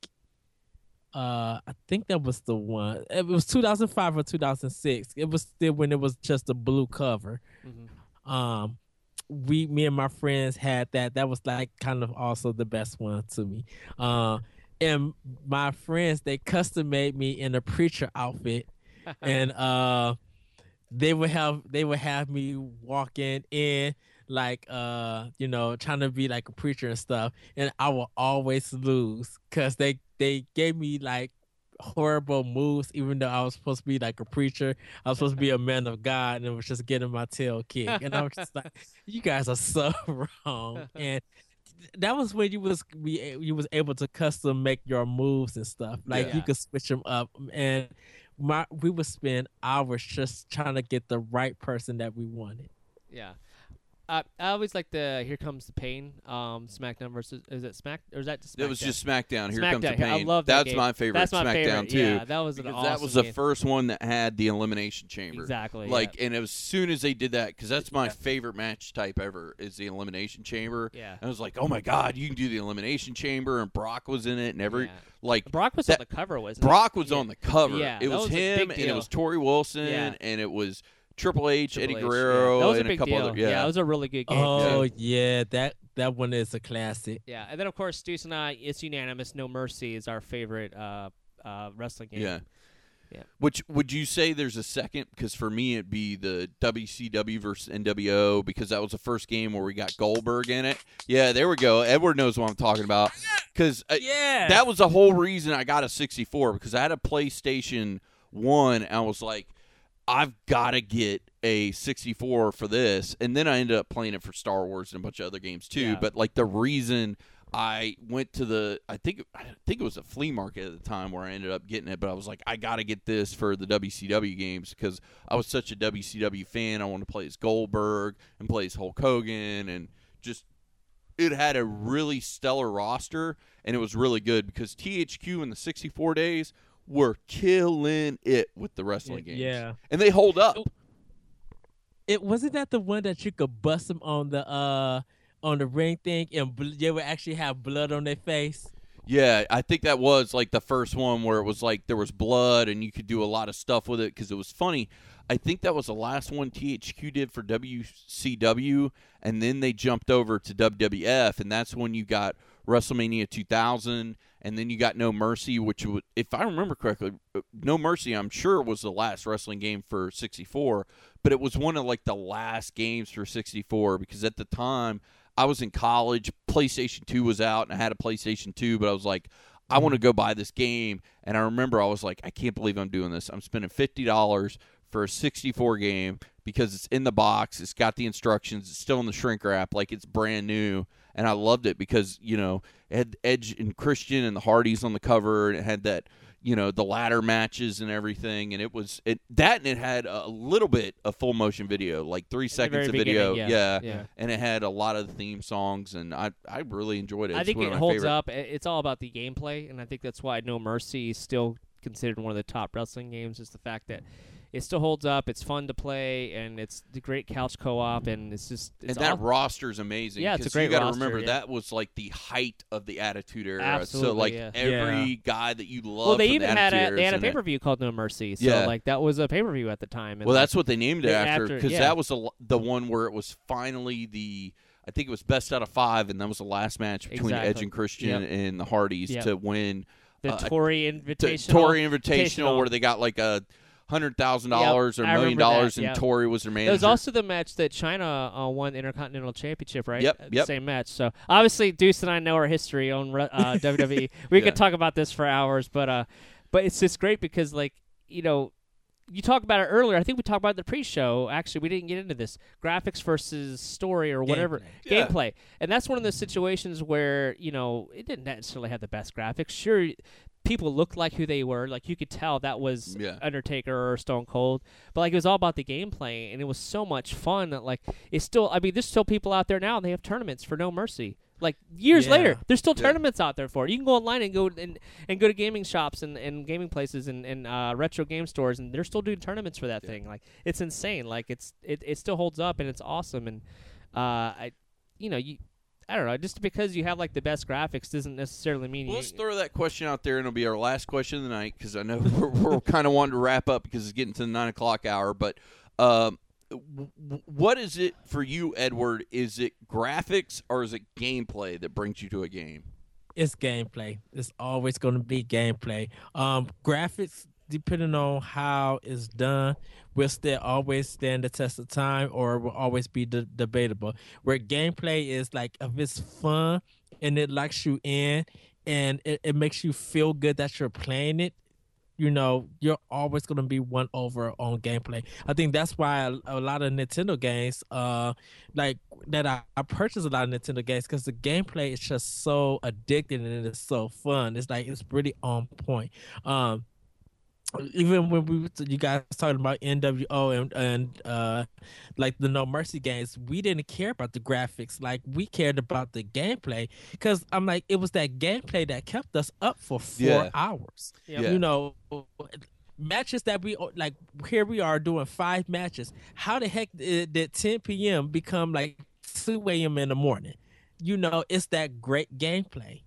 Uh i think that was the one. It was 2005 or 2006 it was still when it was just a blue cover. Mhm. Um we me and my friends had that. That was like kind of also the best one to me. Uh and my friends they custom made me in a preacher outfit. And uh they would have they would have me walking in like uh you know trying to be like a preacher and stuff. And i will always lose because they they gave me like horrible moves even though i was supposed to be like a preacher. I was supposed to be a man of god and it was just getting my tail kicked. And i was just like you guys are so wrong. And that was when you was be you was able to custom make your moves and stuff. Like you could switch them up. And my we would spend hours just trying to get the right person that we wanted. Yeah. Uh, I always like the "Here Comes the Pain" um, SmackDown versus is it Smack or is that just It was just SmackDown. Here comes the SmackDown. I pain. love that That's game. my favorite That's my SmackDown favorite. too. Yeah, that was an awesome that was the game. first one that had the elimination chamber. Exactly. Like, yeah. and as soon as they did that, because that's my favorite match type ever, is the elimination chamber. yeah. And I was like, oh my god, you can do the elimination chamber, and Brock was in it, and every Yeah. like Brock was that- on the cover, wasn't it? Brock was Yeah. on the cover. Yeah, it was, was him, and it was Torrie Wilson, Yeah. and it was Triple H, Triple Eddie H, yeah. Guerrero, That was and a big couple deal. other. Yeah, that was a really good game. oh too. yeah that that one is a classic Yeah, and then of course, Deuce and I, it's unanimous. No Mercy is our favorite uh, uh, wrestling game. yeah. Yeah. Which would you say there's a second? Because for me, it'd be the WCW versus NWO because that was the first game where we got Goldberg in it. Yeah, there we go. Edward knows what I'm talking about. Because Yeah. that was the whole reason I got a 64 because I had a PlayStation One. And I was like, I've got to get a 64 for this, and then I ended up playing it for Star Wars and a bunch of other games too. Yeah. But like the reason I went to the, I think I think it was a flea market at the time where I ended up getting it. But I was like, I got to get this for the WCW games because I was such a WCW fan. I wanted to play as Goldberg and play as Hulk Hogan and just it had a really stellar roster and it was really good because THQ in the 64 days were killing it with the wrestling games. Yeah. And they hold up. It wasn't that the one that you could bust them on the uh on the ring thing and bl- they would actually have blood on their face. Yeah, I think that was like the first one where it was like there was blood and you could do a lot of stuff with it because it was funny. I think that was the last one THQ did for WCW, and then they jumped over to WWF, and that's when you got WrestleMania 2000, and then you got No Mercy, which, if I remember correctly, uh, No Mercy, I'm sure was the last wrestling game for 64, but it was one of like the last games for 64 because at the time I was in college, PlayStation 2 was out, and I had a PlayStation 2, but I was like, I want to go buy this game. And I remember I was like, I can't believe I'm doing this. I'm spending $50 for a 64 game because it's in the box, it's got the instructions, it's still in the shrink wrap, like it's brand new. And I loved it because, you know, it had Edge and Christian and the Hardys on the cover, and it had that, you know, the ladder matches and everything. And it was it that, and it had a little bit of full motion video, like three seconds of video. yeah, yeah. And it had a lot of the theme songs, and I I really enjoyed it. I It's think it holds favorite. up. It's all about the gameplay, and I think that's why No Mercy is still considered one of the top wrestling games. Is the fact that it still holds up. It's fun to play, and it's the great couch co-op, and it's just it's and that all- roster's amazing. Yeah, it's a 'cause great You got to remember yeah. that was like the height of the Attitude Era. Absolutely, so like yeah. every Yeah. guy that you love. well, they from even the had a they had a is in it. pay per view called No Mercy. So Yeah. like that was a pay per view at the time. And Well, like, that's what they named it after after- because yeah. that was the the one where it was finally the. I think it was best out of five, and that was the last match between Edge and Christian Yep. and the Hardys Yep. to win the uh, Terri the Invitational. Terri Invitational, Invitational. where they got like a hundred thousand dollars or I million that, dollars, and yep. Terri was their manager. It was also the match that Chyna uh, won the Intercontinental Championship, right? Yep, Uh, the yep. Same match. So obviously, Deuce and I know our history on uh, WWE. We Yeah. could talk about this for hours, but uh, but it's just great because like you know. You talked about it earlier. I think we talked about it in the pre-show. Actually, we didn't get into this graphics versus story or whatever Gameplay. Yeah. gameplay, and that's one of those situations where you know it didn't necessarily have the best graphics. Sure, people looked like who they were. Like you could tell that was Yeah. Undertaker or Stone Cold. But like it was all about the gameplay, and it was so much fun that like it's still. I mean, there's still people out there now. and They have tournaments for No Mercy. Like years Yeah. later, there's still Yeah. tournaments out there for it. You can go online and go and, and go to gaming shops and, and gaming places and, and uh, retro game stores, and they're still doing tournaments for that thing. Like it's insane. Like it's it, it still holds up and it's awesome. And uh, I, you know, you. I don't know. Just because you have like the best graphics doesn't necessarily mean Well, you. let's throw that question out there, and it'll be our last question of the night because I know we're, we're kind of wanting to wrap up because it's getting to the nine o'clock hour. But um, w- w- what is it for you, Edward? Is it graphics or is it gameplay that brings you to a game? It's gameplay. It's always going to be gameplay. Um, graphics, depending on how it's done, will still always stand the test of time, or will always be de- debatable. Where gameplay is like if it's fun and it locks you in, and it, it makes you feel good that you're playing it. You know, you're always going to be one over on gameplay. I think that's why a, a lot of Nintendo games, uh, like that I, I purchase a lot of Nintendo games because the gameplay is just so addicting and it's so fun. It's like it's really on point. Um, even when we you guys talking about NWO and and uh like the No Mercy games, we didn't care about the graphics. Like we cared about the gameplay because I'm like it was that gameplay that kept us up for four Yeah. hours. Yeah. You know, matches that we like here we are doing five matches. How the heck did, did 10 p.m. become like 2 a.m. in the morning? You know, it's that great gameplay.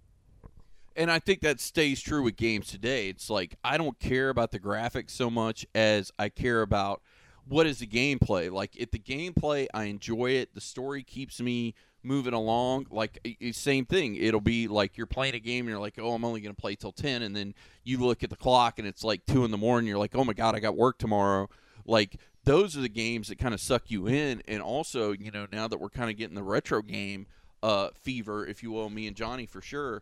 And I think that stays true with games today. It's like I don't care about the graphics so much as I care about what is the gameplay. Like if the gameplay, I enjoy it. The story keeps me moving along. Like same thing. It'll be like you're playing a game and you're like, oh, I'm only going to play till ten, and then you look at the clock and it's like two in the morning. You're like, oh my god, I got work tomorrow. Like those are the games that kind of suck you in. And also, you know, now that we're kind of getting the retro game uh, fever, if you will, me and Johnny for sure.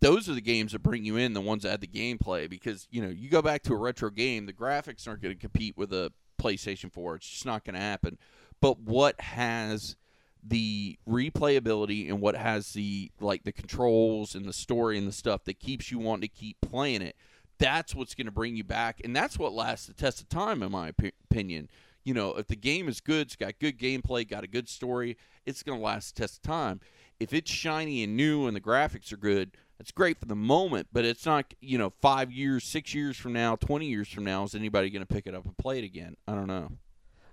Those are the games that bring you in, the ones that have the gameplay. Because you know, you go back to a retro game, the graphics aren't going to compete with a PlayStation 4. It's just not going to happen. But what has the replayability and what has the like the controls and the story and the stuff that keeps you wanting to keep playing it that's what's going to bring you back and that's what lasts the test of time in my opi- opinion you know if the game is good it's got good gameplay got a good story it's going to last the test of time if it's shiny and new and the graphics are good it's great for the moment but it's not you know five years six years from now 20 years from now is anybody going to pick it up and play it again i don't know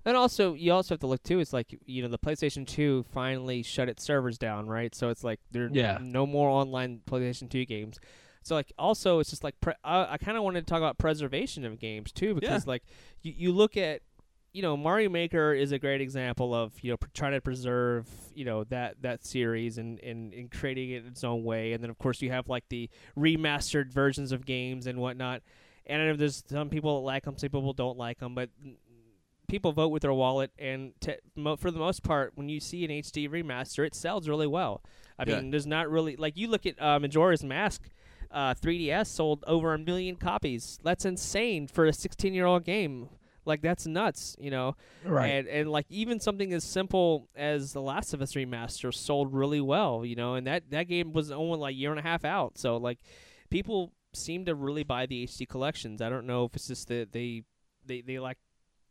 And also, you also have to look too. It's like you know, the PlayStation Two finally shut its servers down, right? So it's like there Yeah. no more online PlayStation Two games. So like also, it's just like pre- I, I kind of wanted to talk about preservation of games too, because like you, you look at you know Mario Maker is a great example of you know pr- trying to preserve you know that that series and, and and creating it its own way, and then of course you have like the remastered versions of games and whatnot. And I know there's some people that like them, some people don't like them, but people vote with their wallet, and te- mo- for the most part, when you see an HD remaster, it sells really well. I Yeah. mean, there's not really like you look at uh, Majora's Mask. Uh, 3DS sold over a million copies. That's insane for a 16 year old game. Like that's nuts, you know. Right. And and like even something as simple as The Last of Us remaster sold really well, you know. And that that game was only like a year and a half out, so like people seem to really buy the HD collections. I don't know if it's just that they they they like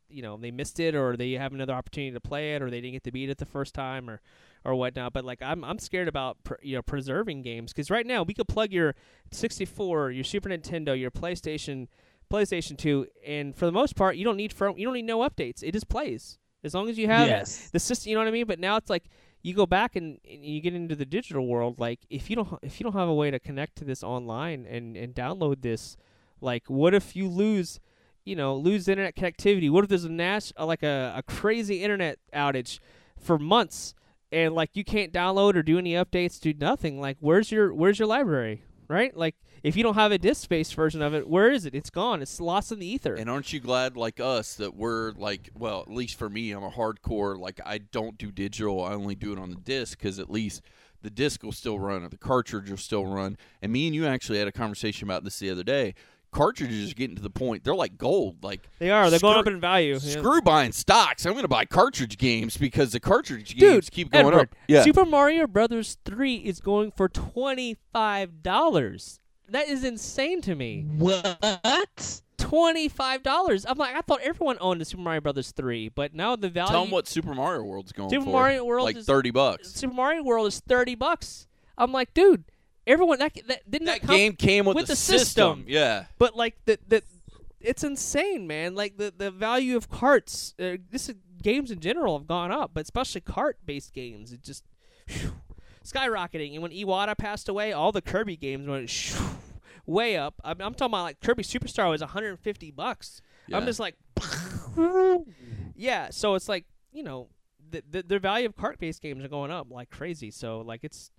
you know they missed it or they have another opportunity to play it or they didn't get to beat it the first time or or whatnot but like i'm i'm scared about pr- you know preserving games because right now we could plug your 64 your super nintendo your playstation playstation 2 and for the most part you don't need firm you don't need no updates. It just plays. As long as you have yes. the system you know what i mean? But now it's like you go back and, and you get into the digital world like if you don't if you don't have a way to connect to this online and and download this like what if you lose you know lose internet connectivity? What if there's a nas- uh, like a, a crazy internet outage for months and like you can't download or do any updates do nothing? Like where's your where's your library right like if you don't have a disk space version of it where is it it's gone it's lost in the ether And aren't you glad, like us, that we're like, well, at least for me, I'm a hardcore. Like, I don't do digital. I only do it on the disc because at least the disc will still run or the cartridge will still run. And me and you actually had a conversation about this the other day. Cartridges are getting to the point they're like gold. Like they are they're going up in value yeah. Screw buying stocks. I'm going to buy cartridge games because the cartridge Dude, games keep going Edward, up. Yeah. Super Mario Brothers 3 is going for $25. That is insane to me. What? $25. I'm like I thought everyone owned a Super Mario Brothers 3, but now the value Tell them what Super Mario World's going Super for. Mario World like is- 30 bucks. Super Mario World is 30 bucks. I'm like, dude, everyone that, that didn't That that come- game came with, with the, the system. Yeah. But like the the it's insane, man. Like the the value of carts, uh, this is, games in general have gone up, but especially cart based games, it just phew, skyrocketing. And when Iwata passed away, all the Kirby games went shoo, way up. I'm, I'm talking about like Kirby Superstar was 150 bucks. I'm just like, yeah. So it's like you know the the, the value of cart based games are going up like crazy. So like it's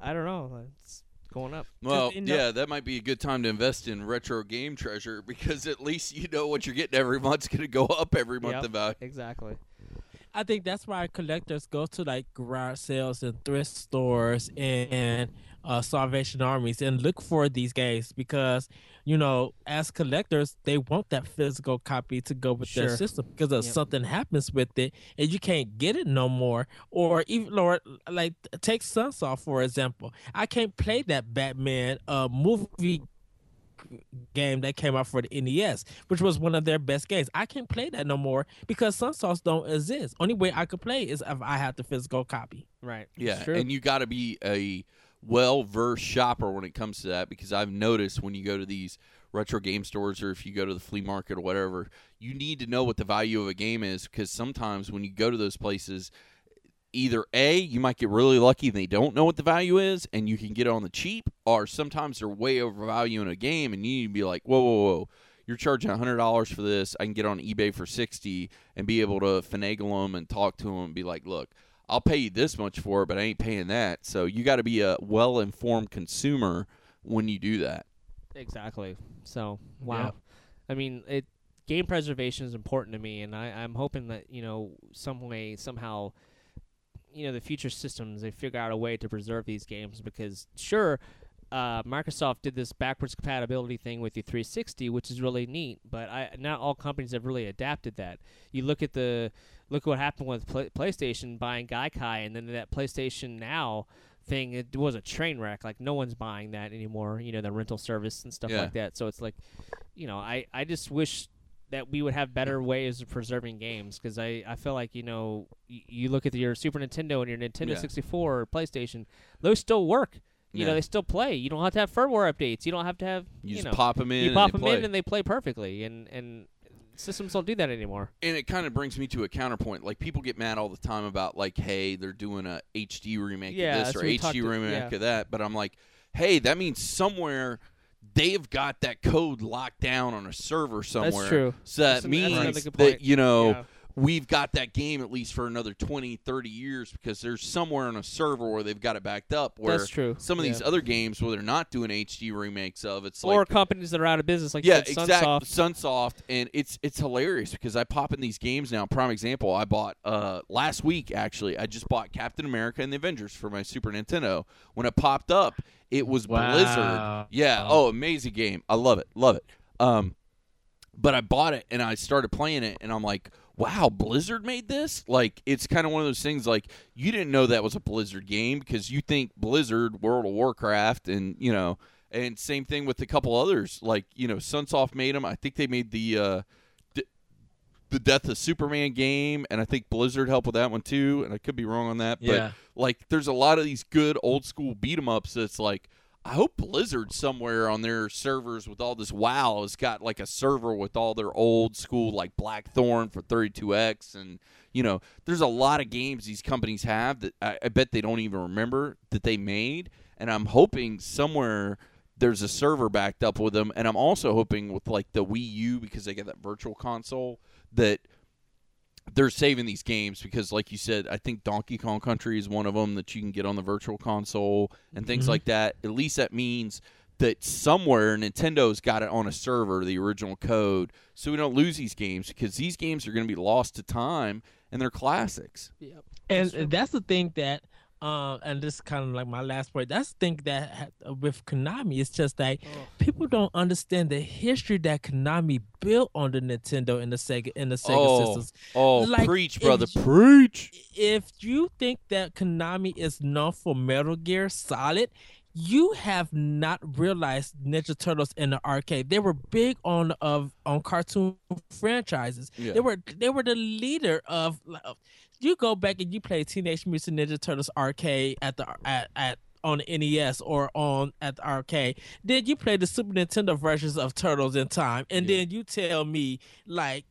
I don't know, it's going up. Well, they know- yeah, that might be a good time to invest in retro game treasure because at least you know what you're getting every month's going to go up every month Yep. in value. Exactly. I think that's why collectors go to like garage sales and thrift stores and uh, Salvation Armies and look for these games because you know, as collectors, they want that physical copy to go with Sure. their system because if Yep. something happens with it and you can't get it no more, or even Lord, like take Sunsoft for example, I can't play that Batman uh movie game that came out for the NES, which was one of their best games. I can't play that no more because Sunsoft don't exist. Only way I could play is if I had the physical copy. Right. Yeah, It's and you got to be a well versed shopper when it comes to that because I've noticed when you go to these retro game stores or if you go to the flea market or whatever, you need to know what the value of a game is because sometimes when you go to those places, either A, you might get really lucky and they don't know what the value is and you can get it on the cheap, or sometimes they're way overvaluing a game and you need to be like, whoa, whoa, whoa. You're charging hundred dollars for this. I can get on eBay for sixty and be able to finagle them and talk to them and be like, "Look, I'll pay you this much for it, but I ain't paying that. So you got to be a well informed consumer when you do that. Exactly. So wow. Yeah. I mean, it game preservation is important to me, and I, I'm hoping that you know some way somehow, you know, the future systems they figure out a way to preserve these games because sure. Uh, Microsoft did this backwards compatibility thing with the 360, which is really neat. But I, not all companies have really adapted that. You look at the look what happened with Pla PlayStation buying Gaikai, and then that PlayStation Now thing it was a train wreck. Like no one's buying that anymore. You know the rental service and stuff Yeah. like that. So it's like, you know, I I just wish that we would have better ways of preserving games because I, I feel like you know y- you look at your Super Nintendo and your Nintendo Yeah. 64 or PlayStation those still work you know they still play you don't have to have firmware updates you don't have to have You, you, just know pop them in. you and pop they them play. in and they play perfectly and and systems don't do that anymore and it kind of brings me to a counterpoint. Like people get mad all the time about like, hey, they're doing a HD remake Yeah, of this or HD talked to- remake yeah. of that, but I'm like, hey, that means somewhere they've got that code locked down on a server somewhere. That's true. So that That's means that you know Yeah. We've got that game at least for another 20, 30 years because there's somewhere on a server where they've got it backed up. Where That's true. Some of these other games where they're not doing HD remakes of, it's or like companies that are out of business like yeah, said, exactly. Sunsoft. Sunsoft, and it's it's hilarious because I pop in these games now. Prime example, I bought uh last week actually. I just bought Captain America and the Avengers for my Super Nintendo. When it popped up, it was Wow. Blizzard. Yeah. Oh, amazing game. I love it. Love it. Um, but I bought it and I started playing it, and I'm like. Wow, Blizzard made this? Like, it's kind of one of those things like you didn't know that was a Blizzard game because you think Blizzard, World of Warcraft, and, you know, and same thing with a couple others. Like you know, Sunsoft made them. I think they made the uh, d- the Death of Superman game, and I think Blizzard helped with that one too. And I could be wrong on that, but Yeah. like there's a lot of these good old school beat 'em ups. That's like I hope Blizzard somewhere on their servers with all this WoW has got like a server with all their old school like Blackthorne for 32x and you know there's a lot of games these companies have that I, I bet they don't even remember that they made and I'm hoping somewhere there's a server backed up with them and I'm also hoping with like the Wii U because they got that virtual console that they're saving these games because like you said i think donkey kong country is one of them that you can get on the virtual console and things Mhm. like that at least that means that somewhere nintendo's got it on a server the original code so we don't lose these games because these games are going to be lost to time and they're classics Yep. and that's the thing that um and this is kind of like my last point that's the thing that with konami it's just like people don't understand the history that konami built on the nintendo and the sega and the sega Oh, systems oh Like, preach brother you- preach if you think that konami is known for metal gear solid you have not realized Ninja Turtles in the arcade. They were big on of on cartoon franchises. Yeah. They were they were the leader of. of- You go back and you play Teenage Mutant Ninja Turtles arcade at the at at on the NES or on at the arcade. Then you play the Super Nintendo versions of Turtles in Time, and Yeah. then you tell me like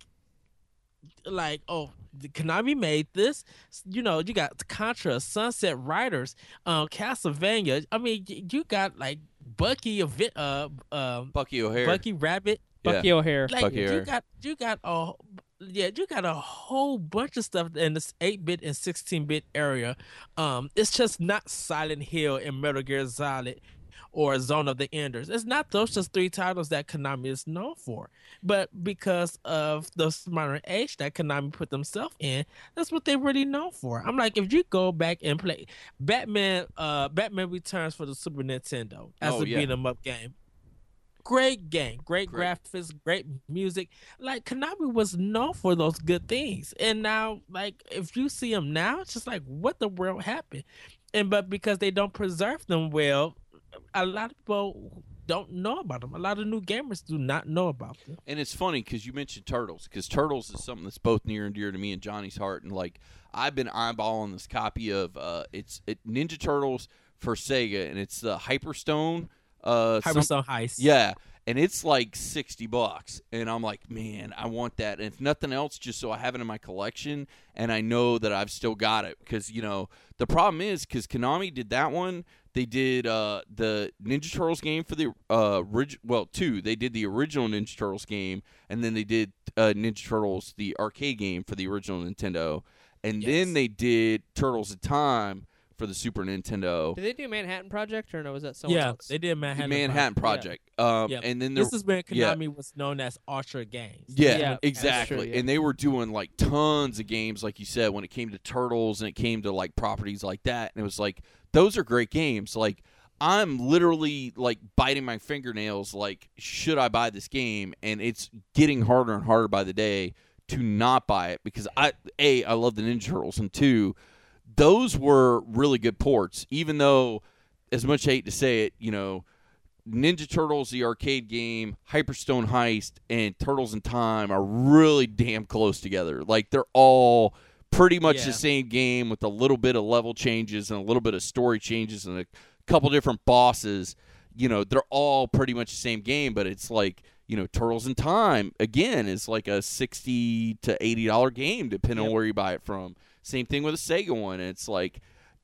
like oh the Konami made this you know you got Contra Sunset Riders um Castlevania I mean you got like Bucky of it uh um bucky o'hare Bucky Rabbit Bucky O'Hare. like Bucky you O'Hare. got you got a yeah you got a whole bunch of stuff in this 8-bit and 16-bit area um it's just not Silent Hill and Metal Gear Solid or Zone of the Enders. It's not those just three titles that Konami is known for. But because of the modern age that Konami put themselves in, that's what they're really known for. I'm like, if you go back and play Batman, uh, Batman Returns for the Super Nintendo as Oh, a yeah. beat 'em up game. Great game, great, Great. graphics, great music. Like Konami was known for those good things, and now, like, if you see them now, it's just like, what the world happened? And but because they don't preserve them well, a lot of people don't know about them. A lot of new gamers do not know about them. And it's funny because you mentioned turtles because turtles is something that's both near and dear to me and Johnny's heart. And like I've been eyeballing this copy of uh, it's it, Ninja Turtles for Sega, and it's the Hyperstone. Uh, some- Hyperstone Heist. yeah, and it's like sixty bucks, and I'm like, man, I want that. And if nothing else, just so I have it in my collection, and I know that I've still got it because you know the problem is because Konami did that one. They did uh, the Ninja Turtles game for the uh, orig- well, two. They did the original Ninja Turtles game, and then they did uh, Ninja Turtles the arcade game for the original Nintendo. and Yes. then they did Turtles of Time for the Super Nintendo. Did they do Manhattan Project or no? Was that someone yeah, else? they did Manhattan. Manhattan Project. Project. Um, Yep. and then there, This is when yeah. Konami was known as Ultra Games. Yeah, Yeah, exactly. true, yeah. And they were doing like tons of games, like you said, when it came to Turtles and it came to like properties like that. And it was like, those are great games. Like, I'm literally like biting my fingernails, like, should I buy this game? And it's getting harder and harder by the day to not buy it because I, A, I love the Ninja Turtles, and two, those were really good ports, even though, as much I hate to say it, you know, Ninja Turtles, the arcade game, Hyperstone Heist, and Turtles in Time are really damn close together. Like they're all pretty much Yeah. the same game with a little bit of level changes and a little bit of story changes and a couple different bosses. You know, they're all pretty much the same game, but it's like you know, Turtles in Time again is like a sixty to eighty dollar game depending on where you buy it from. Same thing with a Sega one. It's like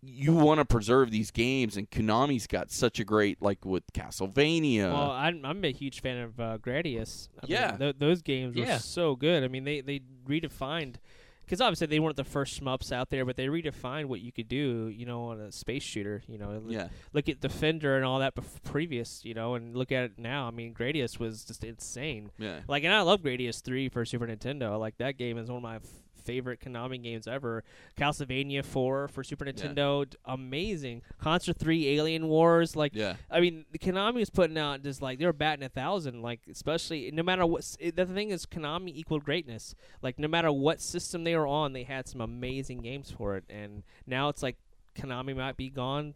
you want to preserve these games, and Konami's got such a great like with Castlevania. Well, I'm, I'm a huge fan of uh, Gradius. I Yeah. mean, th- those games were so good. I mean, they they redefined because obviously they weren't the first shmups out there, but they redefined what you could do. You know, on a space shooter. You know, look- yeah, look at Defender and all that bef- previous. You know, and look at it now. I mean, Gradius was just insane. yeah. Like, and I love Gradius 3 for Super Nintendo. Like, that game is one of my f- favorite Konami games ever. Castlevania 4 for Super Nintendo, d- amazing. Contra 3, Alien Wars. Like, Yeah. I mean, the Konami was putting out just like, they were batting a thousand. Like, especially, no matter what, s- the thing is, Konami equaled greatness. Like, no matter what system they were on, they had some amazing games for it. And now it's like, Konami might be gone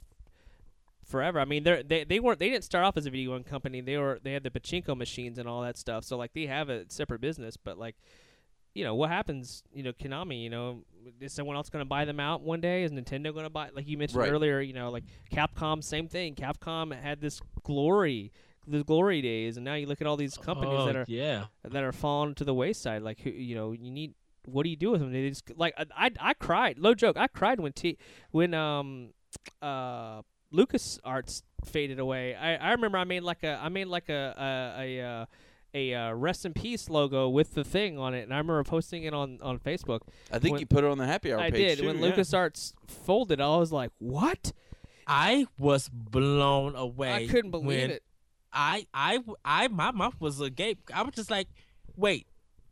forever. I mean, they're, they they weren't they didn't start off as a video game company. They were they had the pachinko machines and all that stuff. So like they have a separate business, but like you know what happens? You know, Konami. You know, is someone else going to buy them out one day? Is Nintendo going to buy? Like you mentioned Right. earlier, you know, like Capcom, same thing. Capcom had this glory, the glory days, and now you look at all these companies Oh, that are yeah. that are falling to the wayside. Like who, you know, you need. What do you do with them? They just like I, I, I cried. Low joke. I cried when T when um uh Lucas Arts faded away. I, I remember I made like a I made like a a a, uh, a uh, rest in peace logo with the thing on it, and I remember posting it on on Facebook. I think When- you put it on the happy hour I page did too, when yeah. Lucas Arts folded. I was like, what? I was blown away. I couldn't believe it. I, I, I, my mouth was agape. I was just like, wait,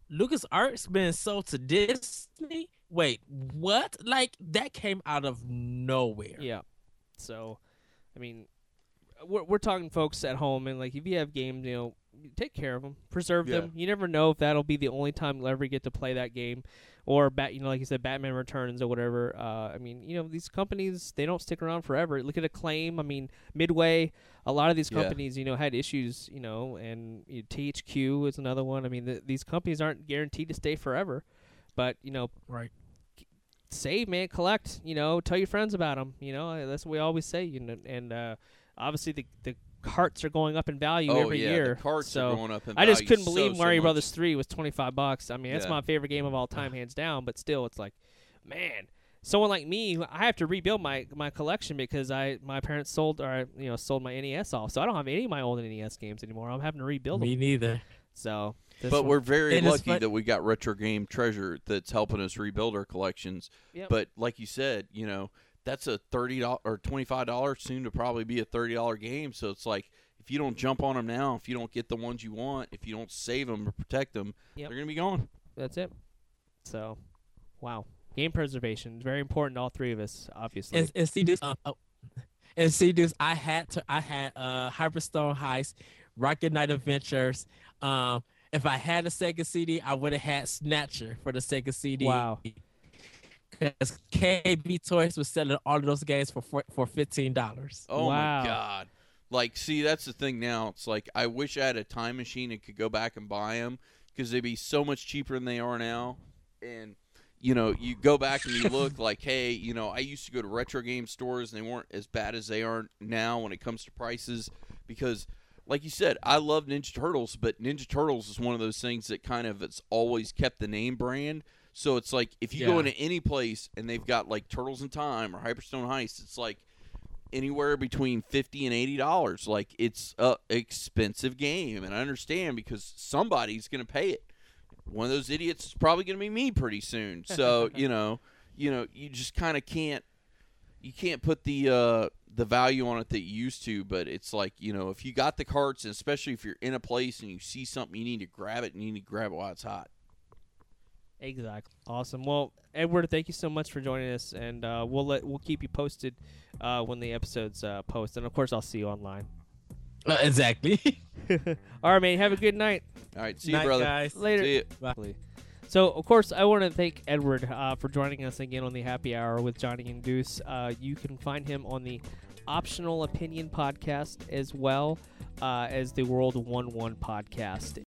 Lucas Arts been sold to Disney? Wait, what? Like that came out of nowhere. Yeah. So, I mean, we're we're talking folks at home, and like if you have games, you know, take care of them, preserve Yeah. them. You never know if that'll be the only time you'll ever get to play that game, or bat, you know, like you said, Batman Returns or whatever. Uh, I mean, you know, these companies they don't stick around forever. Look at Acclaim. I mean, Midway. A lot of these Yeah. companies, you know, had issues. You know, and you know, THQ is another one. I mean, th- these companies aren't guaranteed to stay forever, but you know, Right. save, man, collect. You know, tell your friends about them. You know, that's what we always say. You know, and uh, obviously the the carts are going up in value oh, every yeah, year. The carts so are going up in value. I just couldn't so, believe so Mario much. Brothers Three was twenty five bucks. I mean, that's Yeah. my favorite game of all time, hands down. But still, it's like, man. Someone like me, I have to rebuild my, my collection because I my parents sold or you know sold my NES off, so I don't have any of my old NES games anymore. I'm having to rebuild Me them. neither. So, this But one- we're very And lucky that we got Retro Game Treasure that's helping us rebuild our collections. Yep. But like you said, you know, that's a thirty dollars or twenty five dollars, soon to probably be a thirty dollar game. So it's like if you don't jump on them now, if you don't get the ones you want, if you don't save them or protect them, Yep. they're gonna be gone. that's it. So, wow, game preservation is very important to all three of us, obviously. And, and see this. Uh, oh, and see this. I had to. I had uh Hyperstone Heist, Rocket Knight Adventures. Um, if I had a Sega CD, I would have had Snatcher for the Sega CD. Wow. Because KB Toys was selling all of those games for for, for fifteen dollars. Oh Wow. my god! Like, see, that's the thing now. It's like I wish I had a time machine and could go back and buy them because they'd be so much cheaper than they are now. And you know, you go back and you look like, hey, you know, I used to go to retro game stores and they weren't as bad as they are now when it comes to prices because. Like you said, I love Ninja Turtles, but Ninja Turtles is one of those things that kind of it's always kept the name brand. So it's like if you go into any place and they've got like Turtles in Time or Hyperstone Heist, it's like anywhere between fifty and eighty dollars. Like it's a expensive game, and I understand because somebody's going to pay it. One of those idiots is probably going to be me pretty soon. So you know, you know, you just kind of can't you can't put the uh, the value on it that you used to. But it's like you know, if you got the carts, and especially if you're in a place and you see something, you need to grab it and you need to grab it while it's hot. Exactly. Awesome. Well, Edward, thank you so much for joining us, and uh, we'll let we'll keep you posted uh, when the episodes uh, post, and of course, I'll see you online. Uh, exactly. All right, man. Have a good night. All right, see Night, you, brother. guys. Later. See ya. Bye. So, of course, I want to thank Edward uh, for joining us again on the Happy Hour with Johnny and Deuce. Uh, you can find him on the Optional Opinion podcast as well uh, as the World One One podcast.